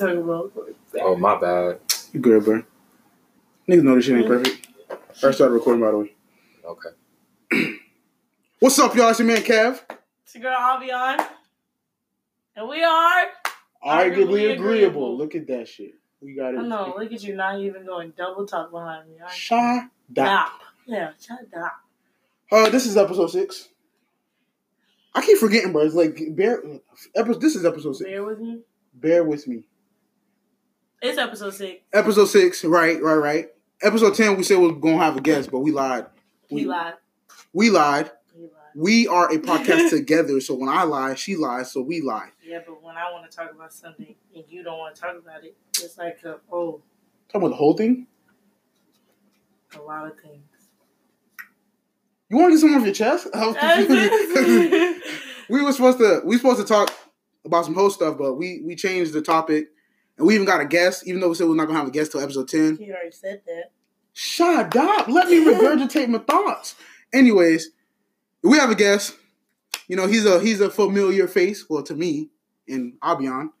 talk about. Oh my bad. You good, bro? Niggas know this shit ain't perfect. I started recording by the way. Okay. What's up, y'all? It's your man Kev. It's your girl Avion. And we are. Arguably Arguably agreeable. agreeable. Look at that shit. We got it. I know, look at you not even going double talk behind me. I- Shut up. Yeah, shut up. Uh, this is episode six. I keep forgetting, bro. It's like bear. Episode. This is episode six. Bear with me. Bear with me. It's episode six. Episode six. Right, right, right. Episode ten. We said we are gonna have a guest, but we lied. He We, lied. we lied. He lied. We are a podcast together. So when I lie, she lies. So we lie. Yeah, but when I want to talk about something and you don't want to talk about it, it's like a, oh, Talking about the whole thing. a lot of things. You want to get something off your chest? we were supposed to. We were supposed to talk about some whole stuff, but we we changed the topic, and we even got a guest. Even though we said we're not gonna have a guest till episode ten. he already said that. Shut up! Let me regurgitate my thoughts. Anyways, we have a guest. You know, he's a he's a familiar face. Well, to me and Abion,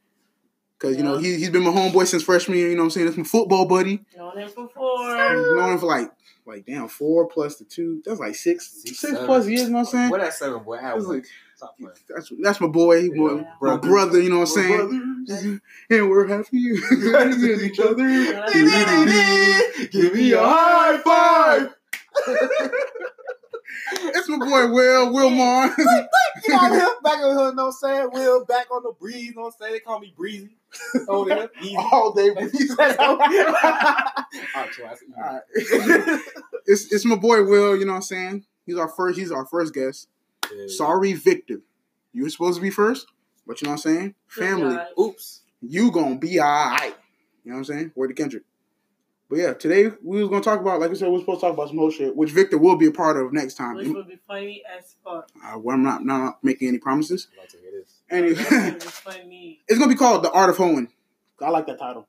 because you know Yeah. he he's been my homeboy since freshman year. You know, what I'm saying it's my football buddy. Known him before. Known him for like like damn four plus the two. That's like six Six, six seven. plus years. You know what I'm saying? What that seven boy? I was like- Stop playing. That's that's my boy. My, Yeah. my brother. You know what I'm saying? And we're happy with each other. Give me a high five. It's my boy Will Wilmar. You know, back on here, know what I'm saying? Will back on the breeze, you know what I'm saying? They call me Breezy. Over there, easy. All day. All right, so All right. it's it's my boy Will. You know what I'm saying? He's our first. He's our first guest. Yeah. Sorry, Victor. You were supposed to be first, but you know what I'm saying? Good Family, guy. Oops. you gonna be alright. You know what I'm saying? Word to Kendrick. But yeah, today we was gonna talk about, like I said, we are supposed to talk about some whole shit, which Victor will be a part of next time. Which would be funny as fuck. Uh, well, I'm not, not making any promises. I'd like to hear this. Anyway, That's gonna it's gonna be called the Art of Hoeing. I like that title.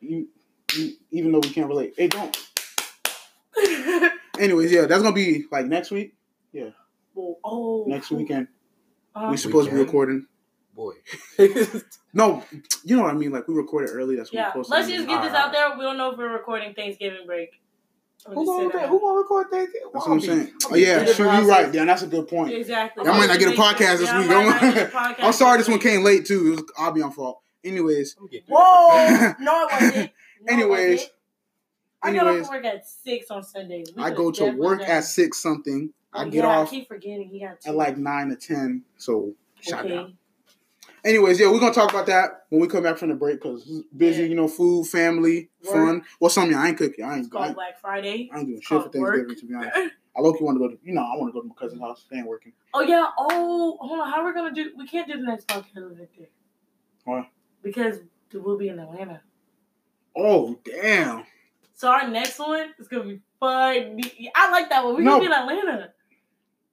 You, you, even though we can't relate, hey, don't. Anyways, yeah, that's gonna be like next week, oh, oh, next weekend. Uh, we supposed to be recording. Boy. No, you know what I mean. Like we recorded early. That's when yeah, we're supposed let's to. just be. get this Alright. out there. We don't know if we're recording Thanksgiving break. I'm Who just gonna, saying who gonna record that? That's what I'm saying. Oh yeah, sure, you're right. Yeah, that's a good point. Exactly. Y'all might not get a podcast this week. might not get a I'm, podcast I'm sorry this this one came late too. It was I'll be on fault. Anyways, Whoa! No, it wasn't. No, it Anyways. wasn't. I got anyways, off work at six on Sunday. We I go to work at six something. I get yeah, off I keep forgetting he got two. at like nine to ten. So okay. down. Anyways, yeah, we're gonna talk about that when we come back from the break because busy, Yeah. you know, food, family, Work. fun. Well, some y'all I ain't cooking. I It's ain't. called I, Black Friday. I ain't doing It's shit for called work. Thanksgiving. To be honest, I low key want to go to. You know, I want to go to my cousin's house. They ain't working. Oh yeah. Oh, hold on. How are we gonna do? We can't do the next podcast with Victor. Why? Because we'll be in Atlanta. Oh damn! So our next one is gonna be fun. I like that one. We're No. gonna be in Atlanta.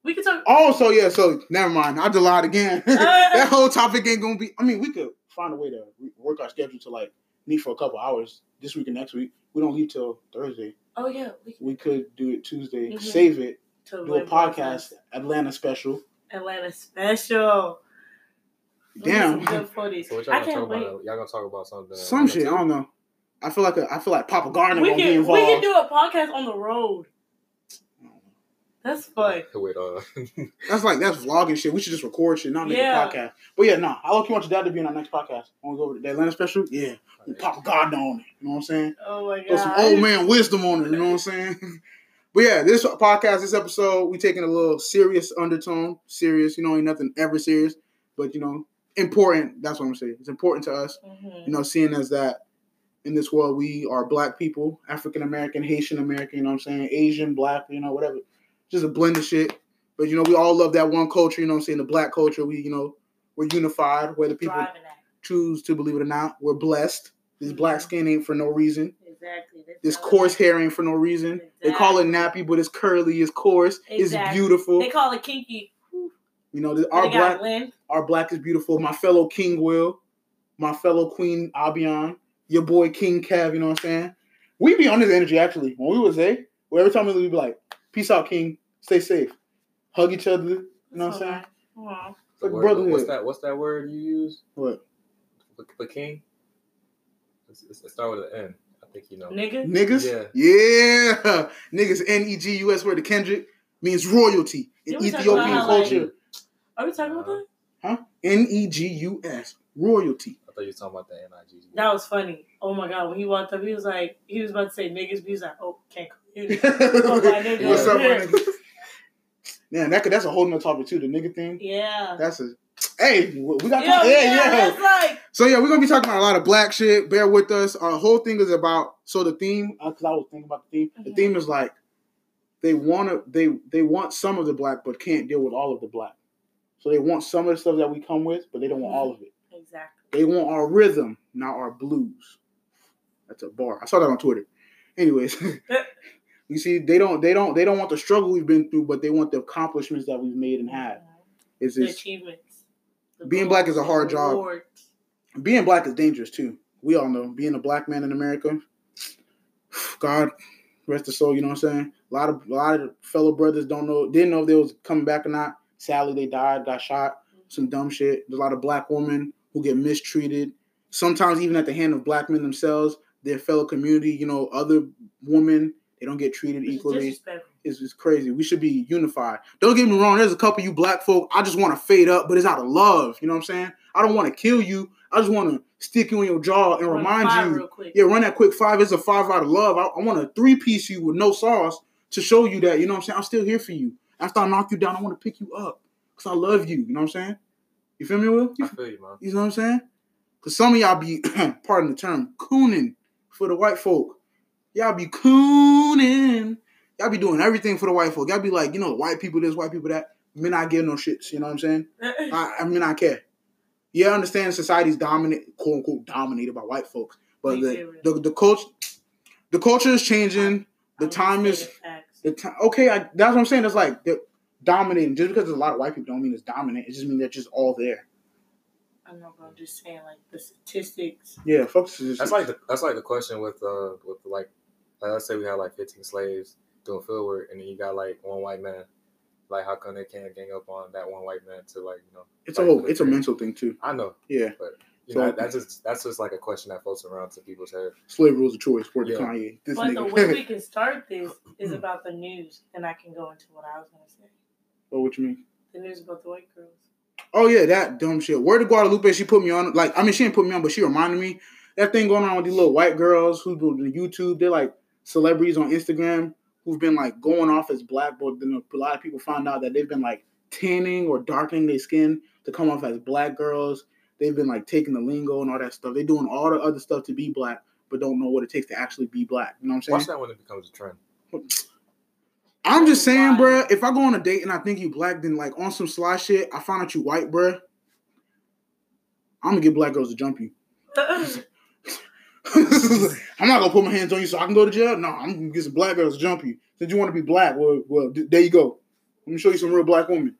We can talk. Oh, so yeah, so never mind. I lied again. that whole topic ain't gonna be. I mean, we could find a way to work our schedule to like meet for a couple hours this week and next week. We don't leave till Thursday. Oh yeah. We We could do it Tuesday. Mhm. Save it. to Do a podcast. Atlanta special. Atlanta special. We get Damn. some good footage. So y'all I gonna can't talk wait. about? Y'all gonna talk about something? Some shit. I don't know. I feel like a, I feel like Papa Gardner We gonna be can we can do a podcast on the road. That's fun. With uh, That's like that's vlogging shit. We should just record shit, not make Yeah. a podcast. But yeah, no. I look you want your dad to be in our next podcast. Want to go over to the Atlanta special, yeah. Papa God on it. You know what I'm saying? Oh my Put some old man wisdom on it. You know what I'm saying? but yeah, this podcast, this episode, we taking a little serious undertone. Serious, you know, ain't nothing ever serious, but you know, important. That's what I'm saying. It's important to us, Mhm. you know, seeing as that in this world we are black people, African American, Haitian American. You know what I'm saying? Asian, black, you know, whatever. Just a blend of shit. But you know, we all love that one culture. You know what I'm saying? The black culture. We, you know, we're unified. Whether people choose to believe it or not, we're blessed. This black skin ain't for no reason. Exactly. That's This coarse hair ain't for no reason. They call it nappy, but it's curly, it's coarse, Exactly. it's beautiful. They call it kinky. You know, Our our they got black, our black is beautiful. My fellow King Will, my fellow Queen Abion, your boy King Kev. You know what I'm saying? We be on this energy actually. When we was there, well, every time we we be like, "Peace out, King. Stay safe. Hug each other." You know what I'm saying? Aw. Like word- brotherhood. what's that? What's that word you use? What? For, for king? It's, it's, it start with an N. I think you know. Nigga. Niggas? Yeah. Yeah. Niggas N E G U S word to Kendrick means royalty in Did Ethiopian about how, like- culture. Are we talking about uh-huh. that? Huh? N E G U S. Royalty. I thought you were talking about the N I G G. That was funny. Oh my god, when he walked up, he was like, he was about to say niggas, but he was like, oh, can't call you. Oh, my nigga. What's up, my Yeah. nigga? Man, that could, that's a whole nother topic too. The nigga thing. Yeah. That's a. Hey, we got. Yeah, yeah, yeah, yeah. That's like, So yeah, we're gonna be talking about a lot of black shit. Bear with us. Our whole thing is about. So the theme, because I was thinking about the theme. The Mhm. theme is like they want to. They they want some of the black, but can't deal with all of the black. So they want some of the stuff that we come with, but they don't want all of it. exactly. They want our rhythm, not our blues. That's a bar. I saw that on Twitter. Anyways, eh. you see, they don't, they don't, they don't want the struggle we've been through, but they want the accomplishments that we've made and had. It's The just achievements. The Being black is a hard job. being black is dangerous too. We all know being a black man in America. God rest the soul. You know what I'm saying? A lot of a lot of fellow brothers don't know, didn't know if they was coming back or not. Sadly, they died, got shot. Some dumb shit. There's a lot of black women who get mistreated. Sometimes even at the hand of black men themselves, their fellow community. You know, other women they don't get treated equally It's is crazy. We should be unified. Don't get me wrong. There's a couple of you black folk. I just want to fade up, but it's out of love. You know what I'm saying? I don't want to kill you. I just want to stick you in your jaw and Run remind you. Yeah, run that quick five. It's a five out of love. I, I want to three piece you with no sauce to show you that. You know what I'm saying? I'm still here for you. After I knock you down, I want to pick you up because I love you. You know what I'm saying? You feel me, Will? I You, feel you, man. you know what I'm saying? Because some of y'all be, pardon the term, cooning for the white folk. Y'all be cooning. Y'all be doing everything for the white folk. Y'all be like, you know, white people this, white people that. Me not give no shits. You know what I'm saying? I, I mean, I care. Yeah, I understand society's dominant, quote unquote, dominated by white folks, but Me the the, the culture, the culture is changing. The I'm time is the time. Okay, I, that's what I'm saying. It's like they're dominating. Just because there's a lot of white people, don't mean it's dominant. It just means they're just all there. I know, but I'm just saying, like the statistics. Yeah, fuck. this- That's like the that's like the question with uh with like, like let's say we had like 15 slaves doing field work, and then you got like one white man. Like, how come they can't gang up on that one white man to like you know? it's a whole. for the It's a mental thing too. I know, Yeah, but you So- know that's just that's just like a question that floats around to people's head. slave rules of choice for the Yeah. Kanye. This But the way we can start this is about the news, and I can go into what I was gonna say. Oh, what you mean? The news about the white girls. Oh yeah, that dumb shit. Word to Guadalupe, she put me on. Like, I mean, she didn't put me on, but she reminded me that thing going on with these little white girls who do the YouTube. They're like celebrities on Instagram who've been like going off as black, but then a lot of people found out that they've been like tanning or darkening their skin to come off as black girls. They've been like taking the lingo and all that stuff. They're doing all the other stuff to be black, but don't know what it takes to actually be black. You know what I'm saying? Watch that when it becomes a trend. I'm just saying, bruh, if I go on a date and I think you black, then like on some sly shit, I find out you white, bruh. I'm gonna get black girls to jump you. I'm not gonna put my hands on you so I can go to jail. No, I'm gonna get some black girls to jump you. Since you want to be black, well, well, th- there you go. Let me show you some real black women.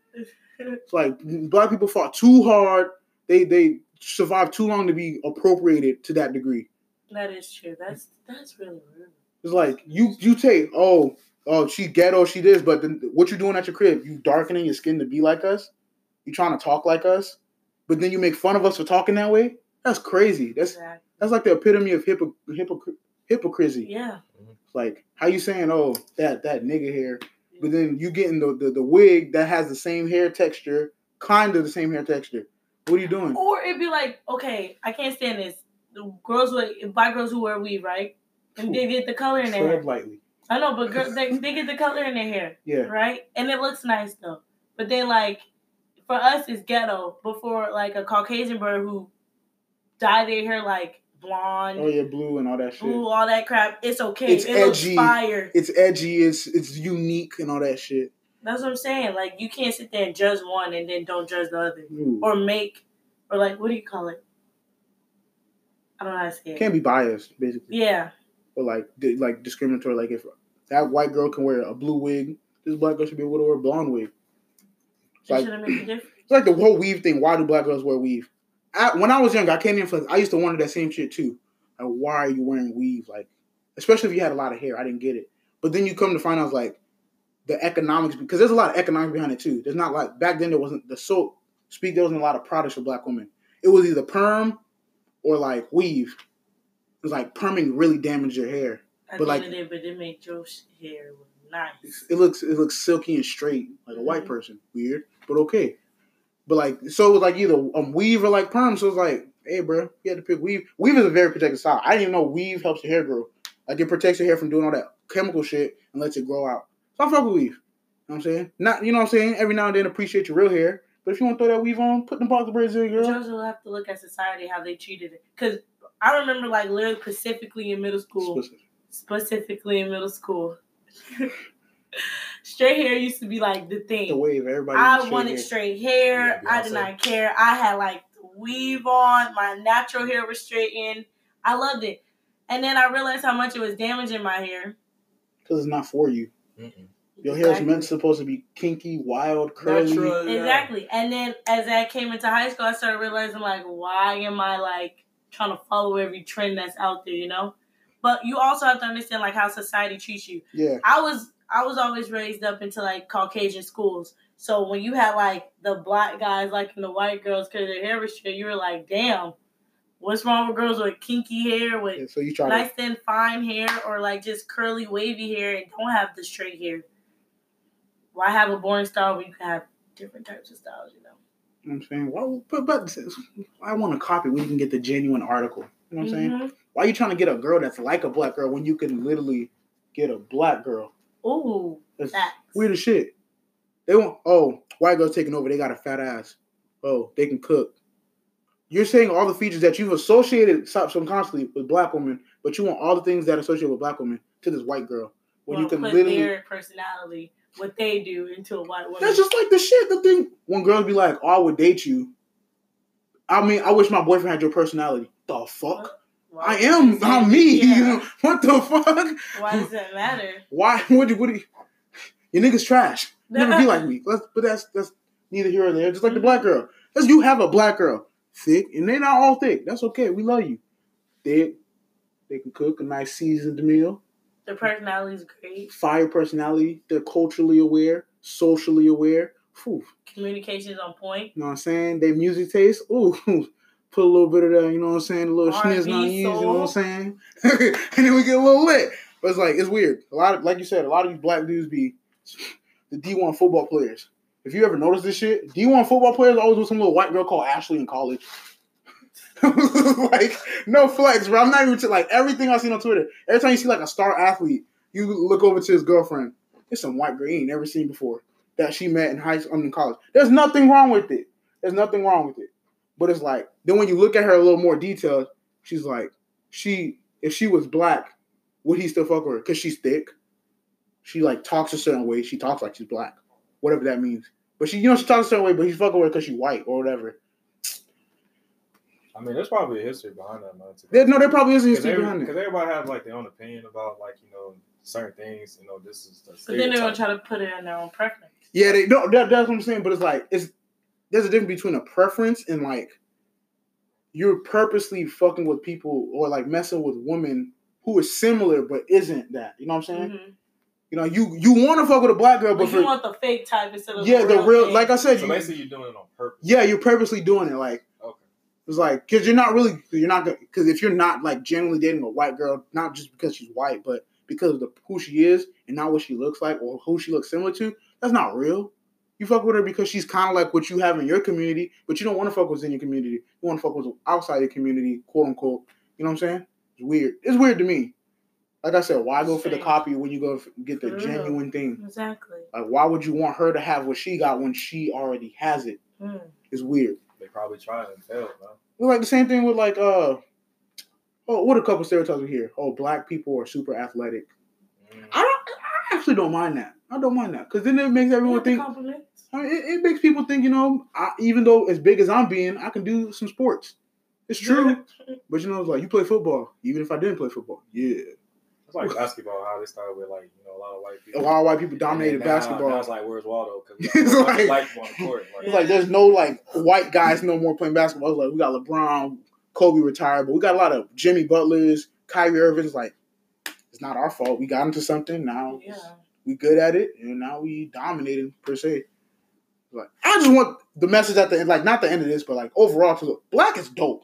It's like black people fought too hard. They they survived too long to be appropriated to that degree. that is true. That's that's really rude. It's like you you take oh oh she ghetto she this, but then what you doing at your crib? You darkening your skin to be like us? You trying to talk like us? But then you make fun of us for talking that way? That's crazy. That's Exactly. that's like the epitome of hypo, hypocr- hypocrisy. Yeah. Like how you saying oh that that nigga hair, but then you getting the, the the wig that has the same hair texture, kind of the same hair texture. What are you doing? Or it'd be like, okay, I can't stand this. The girls with black girls who wear weave, right? And they get the color in hair. lightly. I know, but girls they, they get the color in their hair, Yeah. right? And it looks nice though. But then like for us it's ghetto, but for like a Caucasian bird who dye their hair like blonde, Oh yeah, blue and all that shit. blue, all that crap, it's okay. It's it looks edgy. fire. It's edgy. It's it's unique and all that shit. That's what I'm saying. Like you can't sit there and judge one and then don't judge the other. Ooh. Or make or like what do you call it? I don't know how to say it. can't be biased, basically, Yeah. or like like discriminatory. Like if that white girl can wear a blue wig, this black girl should be able to wear a blonde wig. It's like, shouldn't make a difference. it's like the whole weave thing. Why do black girls wear weave? I, when I was young, I came in for. I used to wonder that same shit too. Like, why are you wearing weave? Like, especially if you had a lot of hair, I didn't get it. But then you come to find out, like, the economics because there's a lot of economics behind it too. There's not like back then there wasn't the so speak. There wasn't a lot of products for black women. It was either perm or like weave. It's like perming really damaged your hair. But like- day, but it made Joe's hair look nice. It looks it looks silky and straight like a white Mhm. person. Weird, but okay. But like so it was like either um, weave or like perm. So it's like, hey, bro, you had to pick weave. Weave is a very protective style. I didn't even know weave helps your hair grow. Like it protects your hair from doing all that chemical shit and lets it grow out. So I fuck with weave. You know what I'm saying? Not you know what I'm saying? Every now and then appreciate your real hair. But if you want to throw that weave on, put the box braids in, girl. Joe's will have to look at society how they treated it. Cause I remember like literally specifically in middle school, Specific. Specifically in middle school, straight hair used to be like the thing. The wave, everybody. I wanted hair. straight hair. Yeah, I did not care. I had like the weave on. My natural hair was straightened. I loved it. And then I realized how much it was damaging my hair. Cause it's not for you. Mm-mm. Your hair is meant supposed to be kinky, wild, curly. Natural, yeah. Exactly. And then as I came into high school, I started realizing like, why am I like trying to follow every trend that's out there, you know? But you also have to understand like how society treats you. Yeah. I was I was always raised up into like Caucasian schools. So when you had like the black guys liking the white girls because their hair was straight, you were like, damn, what's wrong with girls with kinky hair, with yeah so you try nice thin fine hair, or like just curly wavy hair and don't have the straight hair? Why have a boring style when you can have different types of styles, you know? You know what I'm saying? Why, but, but I want to copy We can get the genuine article. You know what I'm saying? Mm-hmm. Why you trying to get a girl that's like a black girl when you can literally get a black girl? Ooh, That's facts. weird as shit. They want oh white girls taking over. They got a fat ass. Oh they can cook. You're saying all the features that you've associated sub- subconsciously with black women, but you want all the things that associate with black women to this white girl when you can put literally. their personality, what they do, into a white woman. That's just like the shit. The thing when girls be like, "Oh, I would date you." I mean, I wish my boyfriend had your personality. The fuck. Why I am. I'm me. Yeah. what the fuck? Why does that matter? Why? What? do- you, What? do you- Your niggas trash. Never be like me. Let's, but that's that's neither here or there. Just like the black girl. Because you have a black girl, thick, and they're not all thick. That's okay. We love you. Thick. They can cook a nice seasoned meal. Their personality is great. Fire personality. They're culturally aware, socially aware. Phew. Communication is on point. You know what I'm saying? Their music taste. Ooh. Put a little bit of that, you know what I'm saying? A little R&B, schniz on you, you know what I'm saying? and then we get a little lit. But it's like, it's weird. A lot of, like you said, a lot of these black dudes be the D1 football players. If you ever notice this shit, D1 football players always with some little white girl called Ashley in college. like, no flex, bro. I'm not even, like, everything I've seen on Twitter, every time you see, like, a star athlete, you look over to his girlfriend. It's some white girl you ain't never seen before that she met in high school, I mean, in college. There's nothing wrong with it. There's nothing wrong with it. But it's like, then when you look at her a little more detailed, she's like, she, if she was black, would he still fuck with her? Because she's thick. She like talks a certain way. She talks like she's black, whatever that means. But she, you know, she talks a certain way, but he's fucking with her because she's white or whatever. I mean, there's probably a history behind that, man. There, no, there probably is a Because history behind it. Because everybody has like their own opinion about like you know certain things. You know, this is the But then they're gonna try to put it in their own preference. Yeah, they no, that, that's what I'm saying. But it's like it's there's a difference between a preference and like you're purposely fucking with people or like messing with women who is similar but isn't that. You know what I'm saying? Mhm. You know, you you want to fuck with a black girl, but Like for you want the fake type instead of yeah, the real thing. like I said, So you, basically, you're doing it on purpose. yeah, you're purposely doing it. Like Okay. it's like because you're not really you're not because if you're not like genuinely dating a white girl, not just because she's white, but because of the who she is and not what she looks like or who she looks similar to, that's not real. You fuck with her because she's kind of like what you have in your community, but you don't want to fuck with in your community. You want to fuck with outside your community, quote unquote. You know what I'm saying? It's weird. It's weird to me. Like I said, why go for the copy when you go get the For genuine thing? Exactly. Like, why would you want her to have what she got when she already has it? Mm. It's weird. They probably tried and failed, man. It's like the same thing with like uh oh what a couple stereotypes we hear. Oh, black people are super athletic. Mm. I don't I actually don't mind that. I don't mind that because then it makes everyone Yeah, the think. Compliments. I mean, it, it makes people think you know, I, even though as big as I'm being, I can do some sports. It's true, but you know, it's like you play football. Even if I didn't play football, yeah, It's like basketball, how they started with like you know a lot of white people. a lot of white people dominated And now- basketball. Now it's like where's Waldo? Because It's like- black people on the court. Like, It's like there's no like white guys no more playing basketball. It's like we got LeBron, Kobe retired, but we got a lot of Jimmy Butlers, Kyrie Irving's. Like it's not our fault. We got into something now. Yeah. We good at it, and now we dominating per se. Like I just want the message at the end, like not the end of this, but like overall to look black is dope.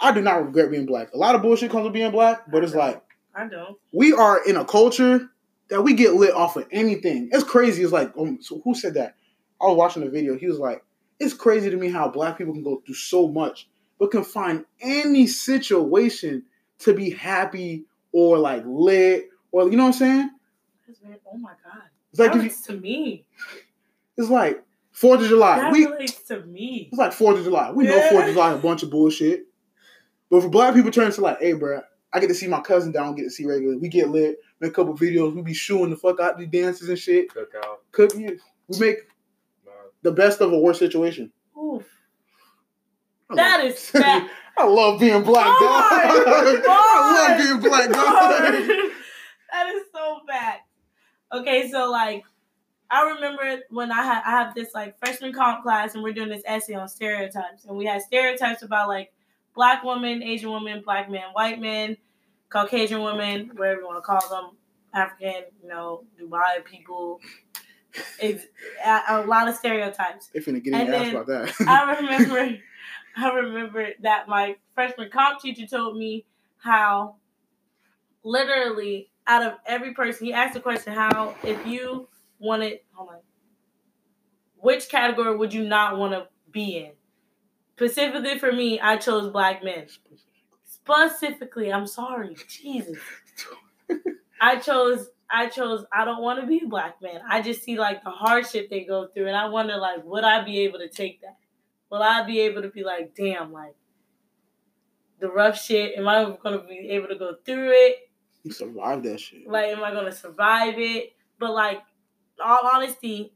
I do not regret being black. A lot of bullshit comes with being black, but it's like I don't. we are in a culture that we get lit off of anything. It's crazy. It's like, um, so who said that? I was watching the video. He was like, it's crazy to me how black people can go through so much, but can find any situation to be happy or like lit or you know what I'm saying? Oh my god. It's like you, to me. it's like Fourth of July. That we relates to me. it's like Fourth of July. We know Fourth of July is a bunch of bullshit. But for black people, turn to like, hey, bro, I get to see my cousin that I don't get to see regularly. We get lit, make a couple videos. We be shooing the fuck out the dances and shit. Cookout. Cook, you. we make Nah. the best of a worse situation. Oof. I That love- is that. I love being black, dog. Oh Bars, I love being black, dog. that is so bad. Okay, so like I remember when I had I have this like freshman comp class and we're doing this essay on stereotypes and we had stereotypes about like black women, Asian women, black men, white men, Caucasian women, whatever you want to call them, African, you know, Dubai people. It's a, a lot of stereotypes. They finna get And then about that. I remember, I remember that my freshman comp teacher told me how, literally, out of every person, he asked the question, "How if you wanted, hold on, which category would you not want to be in?" Specifically for me, I chose black men. Specifically, I'm sorry, Jesus. I chose I chose I don't want to be a black man. I just see like the hardship they go through and I wonder like would I be able to take that? Will I be able to be like, damn, like the rough shit, am I gonna be able to go through it? you survived that shit. Like am I gonna survive it? But like all honesty,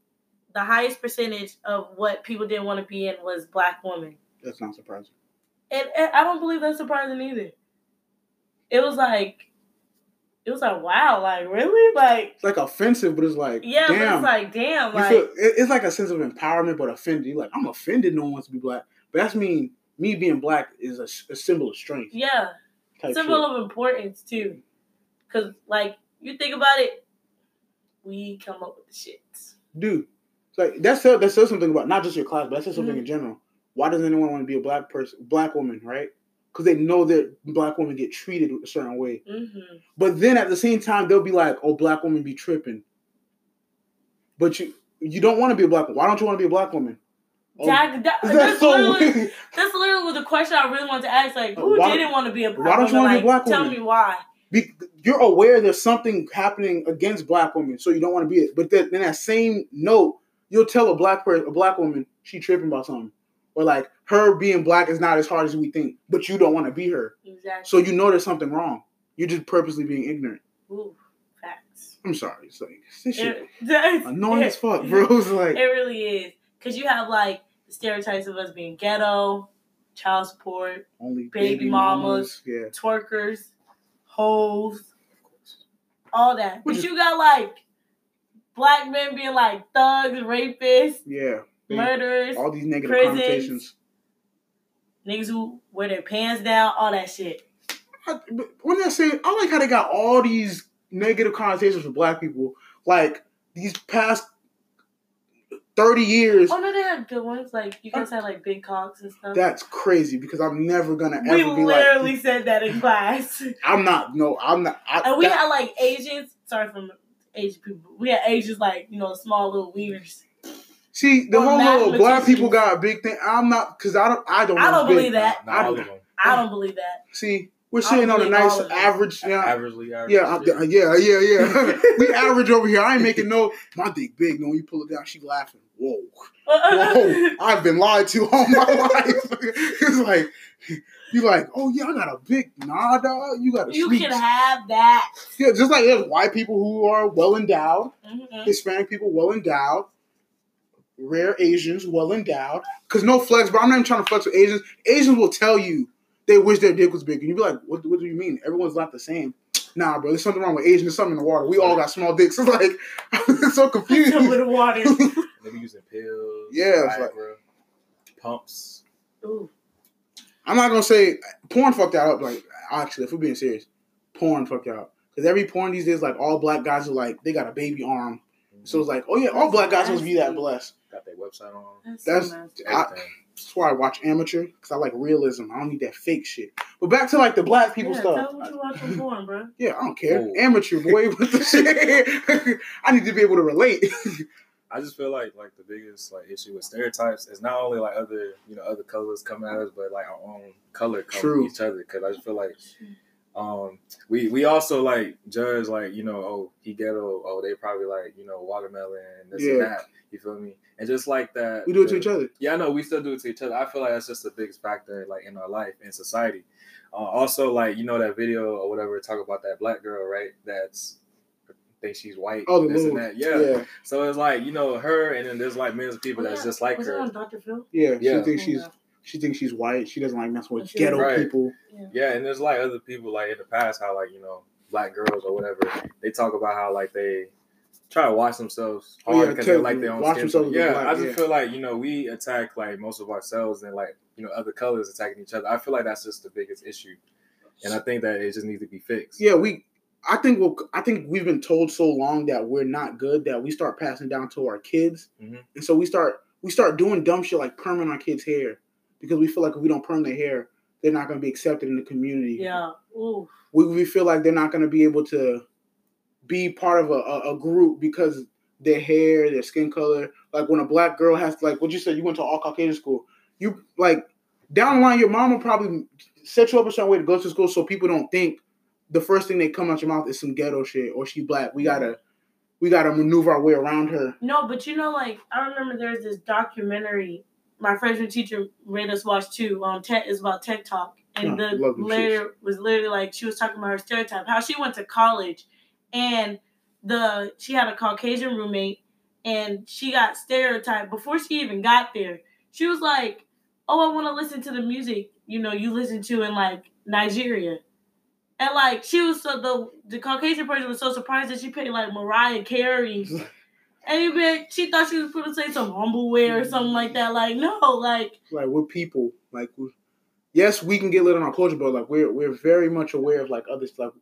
the highest percentage of what people didn't want to be in was black women. That's not surprising. And, and I don't believe that's surprising either. It was like it was like wow, like really? Like It's like offensive, but it's like, Yeah, but it's like, damn, You like, feel, it's like a sense of empowerment, but offended. You're like, I'm offended no one wants to be black. But that's mean me being black is a, a symbol of strength. yeah, symbol shit. of importance too. Cause like you think about it, we come up with the shits. Dude, like that says that says something about not just your class, but that says something Mhm. in general. Why does anyone want to be a black person, black woman, right? Because they know that black women get treated a certain way. Mm-hmm. But then at the same time, they'll be like, "Oh, black women be tripping." But you you don't want to be a black woman. Why don't you want to be a black woman? Oh, that, that, That's that's, so literally, weird. that's literally was the question I really wanted to ask. Like, who Why- didn't want to be a black woman? why don't you wanna be a Like, black Tell woman? me why. Be, you're aware there's something happening against black women, so you don't want to be it. But then in that same note, you'll tell a black person, a black woman, she tripping about something, or like her being black is not as hard as we think, but you don't want to be her, Exactly. so you know there's something wrong. You're just purposely being ignorant. Ooh, facts. I'm sorry, it's like this shit It, annoying as fuck, bro. It's like It really is. Cause you have like the stereotypes of us being ghetto, child support, only baby mamas. Yeah, twerkers, hoes, all that. But you got like black men being like thugs, rapists, yeah. They- murderers, all these negative prisons. connotations. niggas who wear their pants down, all that shit. I, when I say, I like how they got all these negative connotations for black people. Like these past thirty years, Oh no, they had good ones. Like you guys had like big cocks and stuff. that's crazy because I'm never gonna we ever be literally said that in class. I'm not. No, I'm not. I, And we that- had like Asians. Sorry from Asian people. We had Asians like you know small little weavers. see the or whole little black mathematicians. people got a big thing. I'm not because I don't. I don't. I don't big. believe that. Not all I- of them. I don't believe that. See, we're sitting on a nice all of it. average. Yeah, Averagely average. Yeah, I'm- yeah, yeah, yeah. we average over here. I ain't making no. My dick big. No, when you pull it down, she laughing. Whoa, whoa! I've been lied to all my life. it's like you're like, oh yeah, I got a big nah, dog. You got a you can have that. yeah, just like there's white people who are well endowed, Mhm. Hispanic people well endowed, rare Asians well endowed. Cause no flex, but I'm not even trying to flex with Asians. Asians will tell you they wish their dick was big, and you be like, what, what do you mean? Everyone's not the same. Nah, bro, there's something wrong with Asians. There's something in the water. We all got small dicks. It's like it's so confused. Fill with water. They be using pills. Yeah, it's like- pumps. Ooh. I'm not gonna say porn fucked that up. Like actually, if we're being serious, porn fucked that up. Because every porn these days, like all black guys are like they got a baby arm. So it's like, oh yeah, all black guys must be that blessed. got their website on. That's, That's- so. I- That's why I watch amateur because I like realism. I don't need that fake shit. But back to like the black people yeah, stuff. Tell what you watching porn, bro. Yeah, I don't care. Whoa. Amateur boy with the shit. I need to be able to relate. I just feel like like the biggest like issue with stereotypes is not only like other you know other colors coming at us, but like our own color coming True. at each other. Because I just feel like um we we also like judge like you know oh he ghetto oh they probably like you know watermelon this and Yeah. that you feel me and just like that we do it to each other. yeah, I know we still do it to each other. I feel like that's just the biggest factor, like in our life in society. Uh, also, like you know that video or whatever, talk about that black girl, right? That's think she's white. Oh, the this little, and that. Yeah. yeah, So it's like you know her, and then there's like millions of people Oh, that's yeah. just like Was her. on Dr. Phil? yeah. Yeah. She thinks Oh, she's she thinks she's white. She doesn't like messing with She- ghetto Right. people. Yeah, and there's like other people like in the past how like you know black girls or whatever they talk about how like they try to wash themselves Oh, hard yeah, because tell- they like their own wash skin. themselves Yeah, black, I just yeah. feel like you know we attack like most of ourselves and like you know other colors attacking each other. I feel like that's just the biggest issue, and I think that it just needs to be fixed. Yeah, we. I think we'll, I think we've been told so long that we're not good that we start passing down to our kids, Mhm. and so we start we start doing dumb shit like perming our kids' hair because we feel like if we don't perm their hair, they're not going to be accepted in the community. Yeah. Ooh. we, we feel like they're not going to be able to be part of a, a, a group because their hair, their skin color. Like when a black girl has like what you said, you went to all Caucasian school. You like down the line, your mom will probably set you up a certain way to go to school so people don't think the first thing that come out your mouth is some ghetto shit or she black. We gotta we gotta maneuver our way around her. No, but you know, like I remember there's this documentary my freshman teacher made us watch too. Um, tech is about TED talk, and the later was literally like she was talking about her stereotype, how she went to college, and the she had a Caucasian roommate, and she got stereotyped before she even got there. She was like, "Oh, I want to listen to the music you know you listen to in like Nigeria." And like she was so the the Caucasian person was so surprised that she paid like Mariah Carey and been, she thought she was to say some humbleware or something like that. Like, no, like, Like we're people. Like we yes, we can get lit on our culture, but like we're we're very much aware of like other stuff.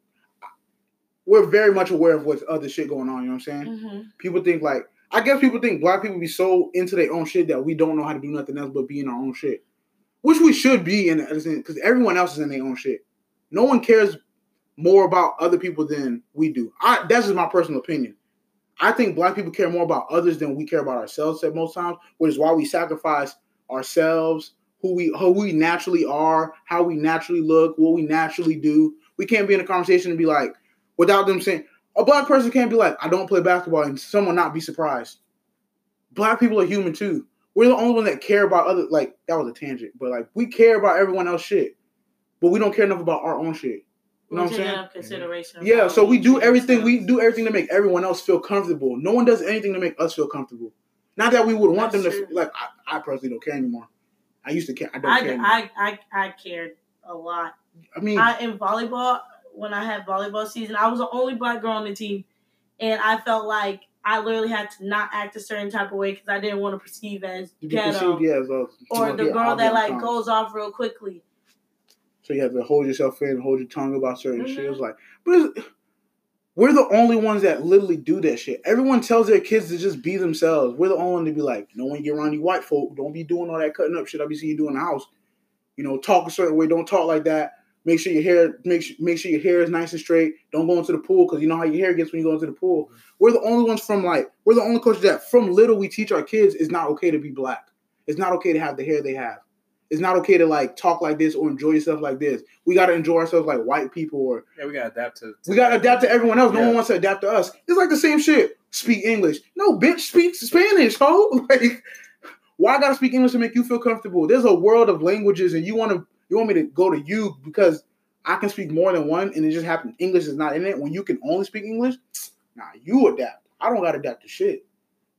We're very much aware of what's other shit going on. You know what I'm saying? mhm. people think like I guess people think black people be so into their own shit that we don't know how to do nothing else but be in our own shit, which we should be in because everyone else is in their own shit. No one cares more about other people than we do. I that's just my personal opinion. I think black people care more about others than we care about ourselves at most times, which is why we sacrifice ourselves, who we who we naturally are, how we naturally look, what we naturally do. We can't be in a conversation and be like, without them saying, a black person can't be like, I don't play basketball, and someone not be surprised. Black people are human too. We're the only one that care about other. Like that was a tangent, but like we care about everyone else shit, but we don't care enough about our own shit. You know what I'm saying? consideration. Yeah, so we do everything. We do everything to make everyone else feel comfortable. No one does anything to make us feel comfortable. Not that we would want That's them to true. like. I, I personally don't care anymore. I used to care. I don't care. I, Anymore. I, I, I cared a lot. I mean, I in volleyball when I had volleyball season, I was the only black girl on the team, and I felt like I literally had to not act a certain type of way because I didn't want to perceive as ghetto perceived, yeah, as well. or the girl that like goes off real quickly. So you have to hold yourself in, hold your tongue about certain shit. Mhm. It's like, but it's, we're the only ones that literally do that shit. Everyone tells their kids to just be themselves. We're the only one to be like, no one get around you white folk. Don't be doing all that cutting up shit I be seeing you do in the house. You know, talk a certain way. Don't talk like that. Make sure your hair make sure, make sure your hair is nice and straight. Don't go into the pool because you know how your hair gets when you go into the pool. We're the only ones from like we're the only culture that from little we teach our kids it's not okay to be black. It's not okay to have the hair they have. It's not okay to like talk like this or enjoy yourself like this. We gotta enjoy ourselves like white people or Yeah, we gotta adapt to. to we gotta adapt to everyone else. No Yeah. one wants to adapt to us. It's like the same shit. Speak English. No, bitch, speak Spanish, ho. Like, why I gotta speak English to make you feel comfortable? There's a world of languages, and you want to you want me to go to you because I can speak more than one, and it just happened. English is not in it. When you can only speak English, nah, you adapt. I don't gotta adapt to shit.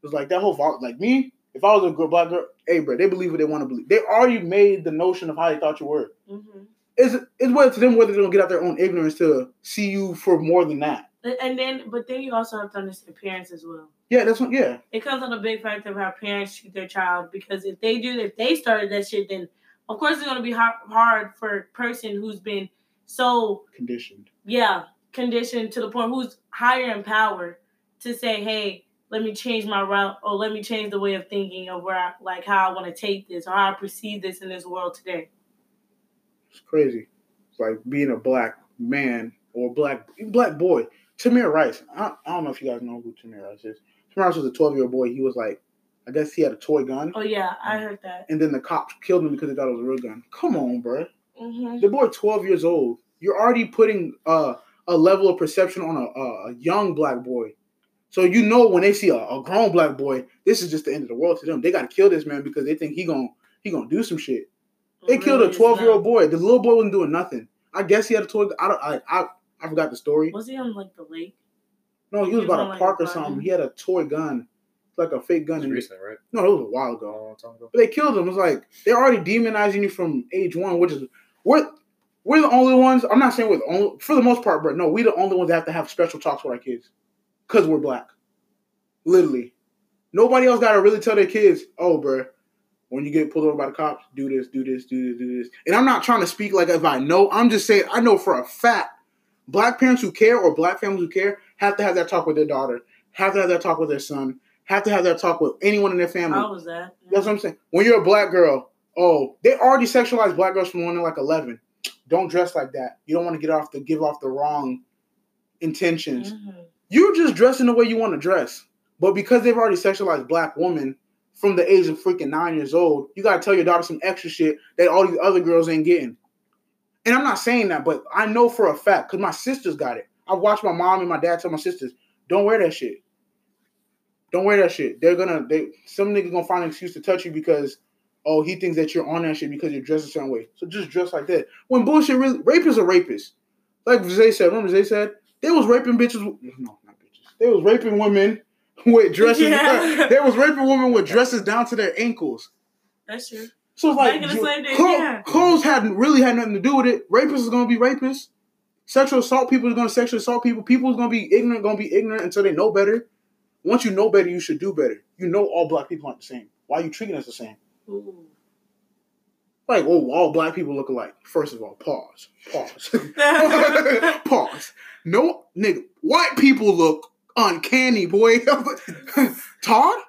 It's like that whole like me. If I was a girl, black girl, hey, bro, they believe what they want to believe. They already made the notion of how they thought you were hmm it's it's whether to them whether they're gonna get out their own ignorance to see you for more than that. And then, but then you also have to understand parents as well. Yeah, that's what. Yeah, It comes on a big factor of how parents treat their child because if they do, if they started that shit, then of course it's gonna be hard, hard for a person who's been so conditioned. yeah conditioned to the point who's higher in power to say, hey, let me change my route or let me change the way of thinking of where I, like how I want to take this or how I perceive this in this world today. It's crazy. It's like being a black man or black black boy. Tamir Rice. I, I don't know if you guys know who Tamir Rice is. Tamir Rice was a 12 year old boy. He was like, I guess he had a toy gun. Oh yeah, I heard that. And then the cops killed him because they thought it was a real gun. Come on, bro. hmm The boy 12 years old. You're already putting uh, a level of perception on a, a young black boy. So you know when they see a, a grown black boy, this is just the end of the world to them. They gotta kill this man because they think he gon' he gonna do some shit. They killed a 12 year old boy. The little boy wasn't doing nothing. I guess he had a toy. I don't. I I, I forgot the story. Was he on like the lake? No, he He was was about on, a like, park a or something. He had a toy gun, like a fake gun. It's And recent, right? no, it was a while A ago. long time ago. But they killed him. It's like they're already demonizing you from age one, which is we're we're the only ones. I'm not saying we're the only for the most part, but no, we the only ones that have to have special talks with our kids because we're black. Literally, nobody else got to really tell their kids, "Oh, bro, when you get pulled over by the cops, do this, do this, do this, do this." And I'm not trying to speak like if I know. I'm just saying I know for a fact. Black parents who care or black families who care have to have that talk with their daughter, have to have that talk with their son, have to have that talk with anyone in their family. How was that? That's what I'm saying. When you're a black girl, oh, they already sexualize black girls from when they're like 11. Don't dress like that. You don't want to get off the give off the wrong intentions. Mhm. You're just dressing the way you want to dress. But because they've already sexualized black women from the age of freaking nine years old, you gotta tell your daughter some extra shit that all these other girls ain't getting. And I'm not saying that, but I know for a fact because my sisters got it. I've watched my mom and my dad tell my sisters, "Don't wear that shit. Don't wear that shit. They're gonna they some nigga gonna find an excuse to touch you because oh he thinks that you're on that shit because you're dressed a certain way. So just dress like that. When bullshit really rapists are rapists. Like Zay said, remember Zay said they was raping bitches. with- No, not bitches. They was raping women with dresses. Yeah. they was raping women with dresses down to their ankles. That's true. So it's like Back in the same day, yeah. clothes hadn't really had nothing to do with it. Rapists is gonna be rapists. Sexual assault people is gonna sexually assault people. People is gonna be ignorant, gonna be ignorant until they know better. Once you know better, you should do better. You know all black people aren't the same. Why are you treating us the same? Ooh. Like, oh, all black people look alike. First of all, pause. Pause. pause. No, nigga, white people look uncanny, boy. Todd?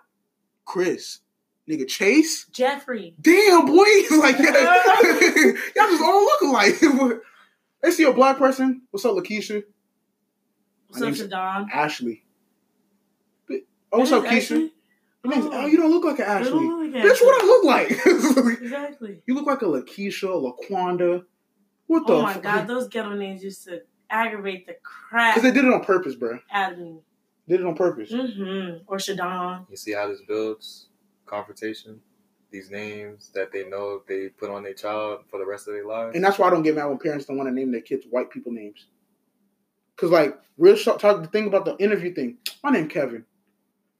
Chris. Nigga, Chase? Jeffrey. Damn, boy. like, y'all just all look alike. they see a black person. What's up, Lakeisha? What's My up, name's Shadon? Ashley. Oh, what's up, That is Keisha? Ashley? Your name's- Oh. oh, you don't look like an I Ashley. don't look like Bitch, what I look like? Exactly. you look like a Lakeisha, Laquanda. What the Oh my fuck? god, those ghetto names used to aggravate the crap Because they did it on purpose, bro. out of me. Did it on purpose. Mm-hmm. Or Shadon. You see how this builds confrontation. These names that they know they put on their child for the rest of their lives. And that's why I don't get mad when parents don't want to name their kids white people names. Cause like real short talk the thing about the interview thing. My name Kevin.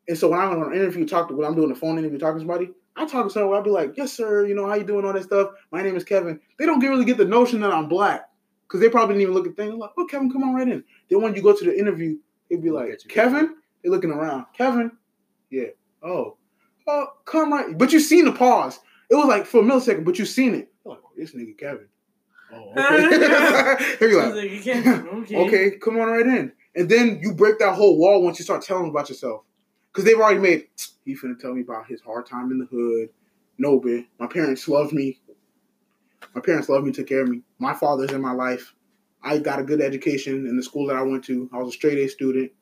And so when I'm on an interview, talk to when I'm doing a phone interview, talking to somebody, I talk to someone, I'll be like, yes, sir, you know, how you doing, all that stuff. My name is Kevin. They don't get really get the notion that I'm black. Cause they probably didn't even look at things like, oh Kevin, come on right in. Then when you go to the interview, they'd be like, at you. Kevin? They're looking around. Kevin? Yeah. Oh. Oh, come right. But you seen the pause. It was like for a millisecond, but you seen it. You're like, oh, this nigga Kevin. Oh, okay. They be like, like, you can't- okay. okay, come on right in. And then you break that whole wall once you start telling about yourself. Because they've already made, he finna tell me about his hard time in the hood. No, bitch. My parents love me. My parents love me, took care of me. My father's in my life. I got a good education in the school that I went to. I was a straight A student.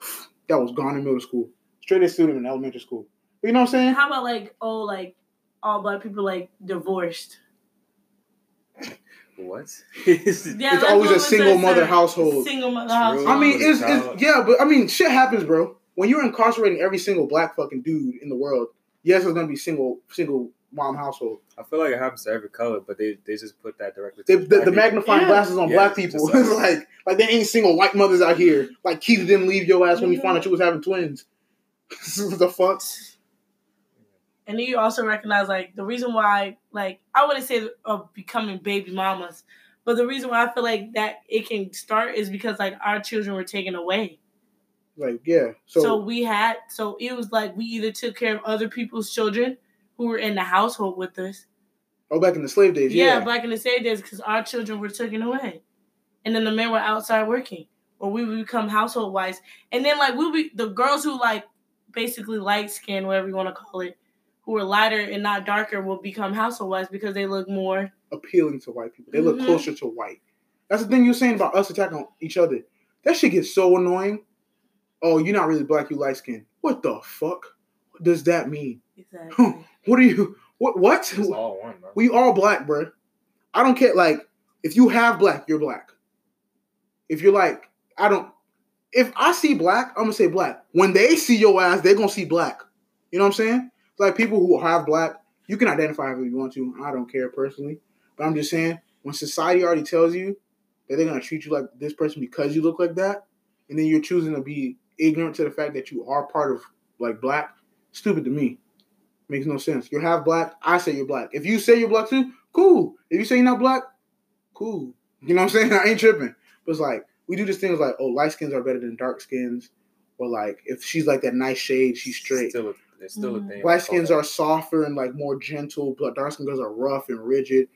That was gone in middle school. Straight A student in elementary school. You know what I'm saying? How about like oh like all black people like divorced? what? Yeah, It's always a single mother sir. household. Single mother household. I mean, it's, it's yeah, but I mean, shit happens, bro. When you're incarcerating every single black fucking dude in the world, yes, there's gonna be single single mom household. I feel like it happens to every color, but they, they just put that directly. They, the, the magnifying Yeah. glasses on Yeah, black people. just It's like- like like there ain't single white mothers out here. Like Keith didn't leave your ass when you found out you was having twins. the fuck? And then you also recognize like the reason why like I wouldn't say of becoming baby mamas, but the reason why I feel like that it can start is because like our children were taken away. Like yeah. So, So, we had so it was like we either took care of other people's children who were in the household with us. oh, back in the slave days, Yeah, yeah. back in the slave days because our children were taken away. And then the men were outside working. Or we would become household wives. And then like we be the girls who like basically light skin, whatever you want to call it, who are lighter and not darker will become household wives because they look more. appealing to white people. They look Mhm. closer to white. That's the thing you're saying about us attacking each other. That shit gets so annoying. Oh, you're not really black, you light skinned. What the fuck? What does that mean? Exactly. What are you? What? What? It's all one, bro. We all black, bro. I don't care. Like, if you have black, you're black. If you're like, I don't. If I see black, I'm gonna say black. When they see your ass, they're gonna see black. You know what I'm saying? Like people who have black, you can identify however you want to. I don't care personally, but I'm just saying when society already tells you that they're gonna treat you like this person because you look like that, and then you're choosing to be ignorant to the fact that you are part of like black, stupid to me. Makes no sense. You're half black. I say you're black. If you say you're black too, cool. If you say you're not black, cool. You know what I'm saying? I ain't tripping. But it's like we do this thing like, oh, light skins are better than dark skins, or like if she's like that nice shade, she's straight. Still a, it's still a Mhm. thing. Light skins are softer and like more gentle, but dark skin girls are rough and rigid.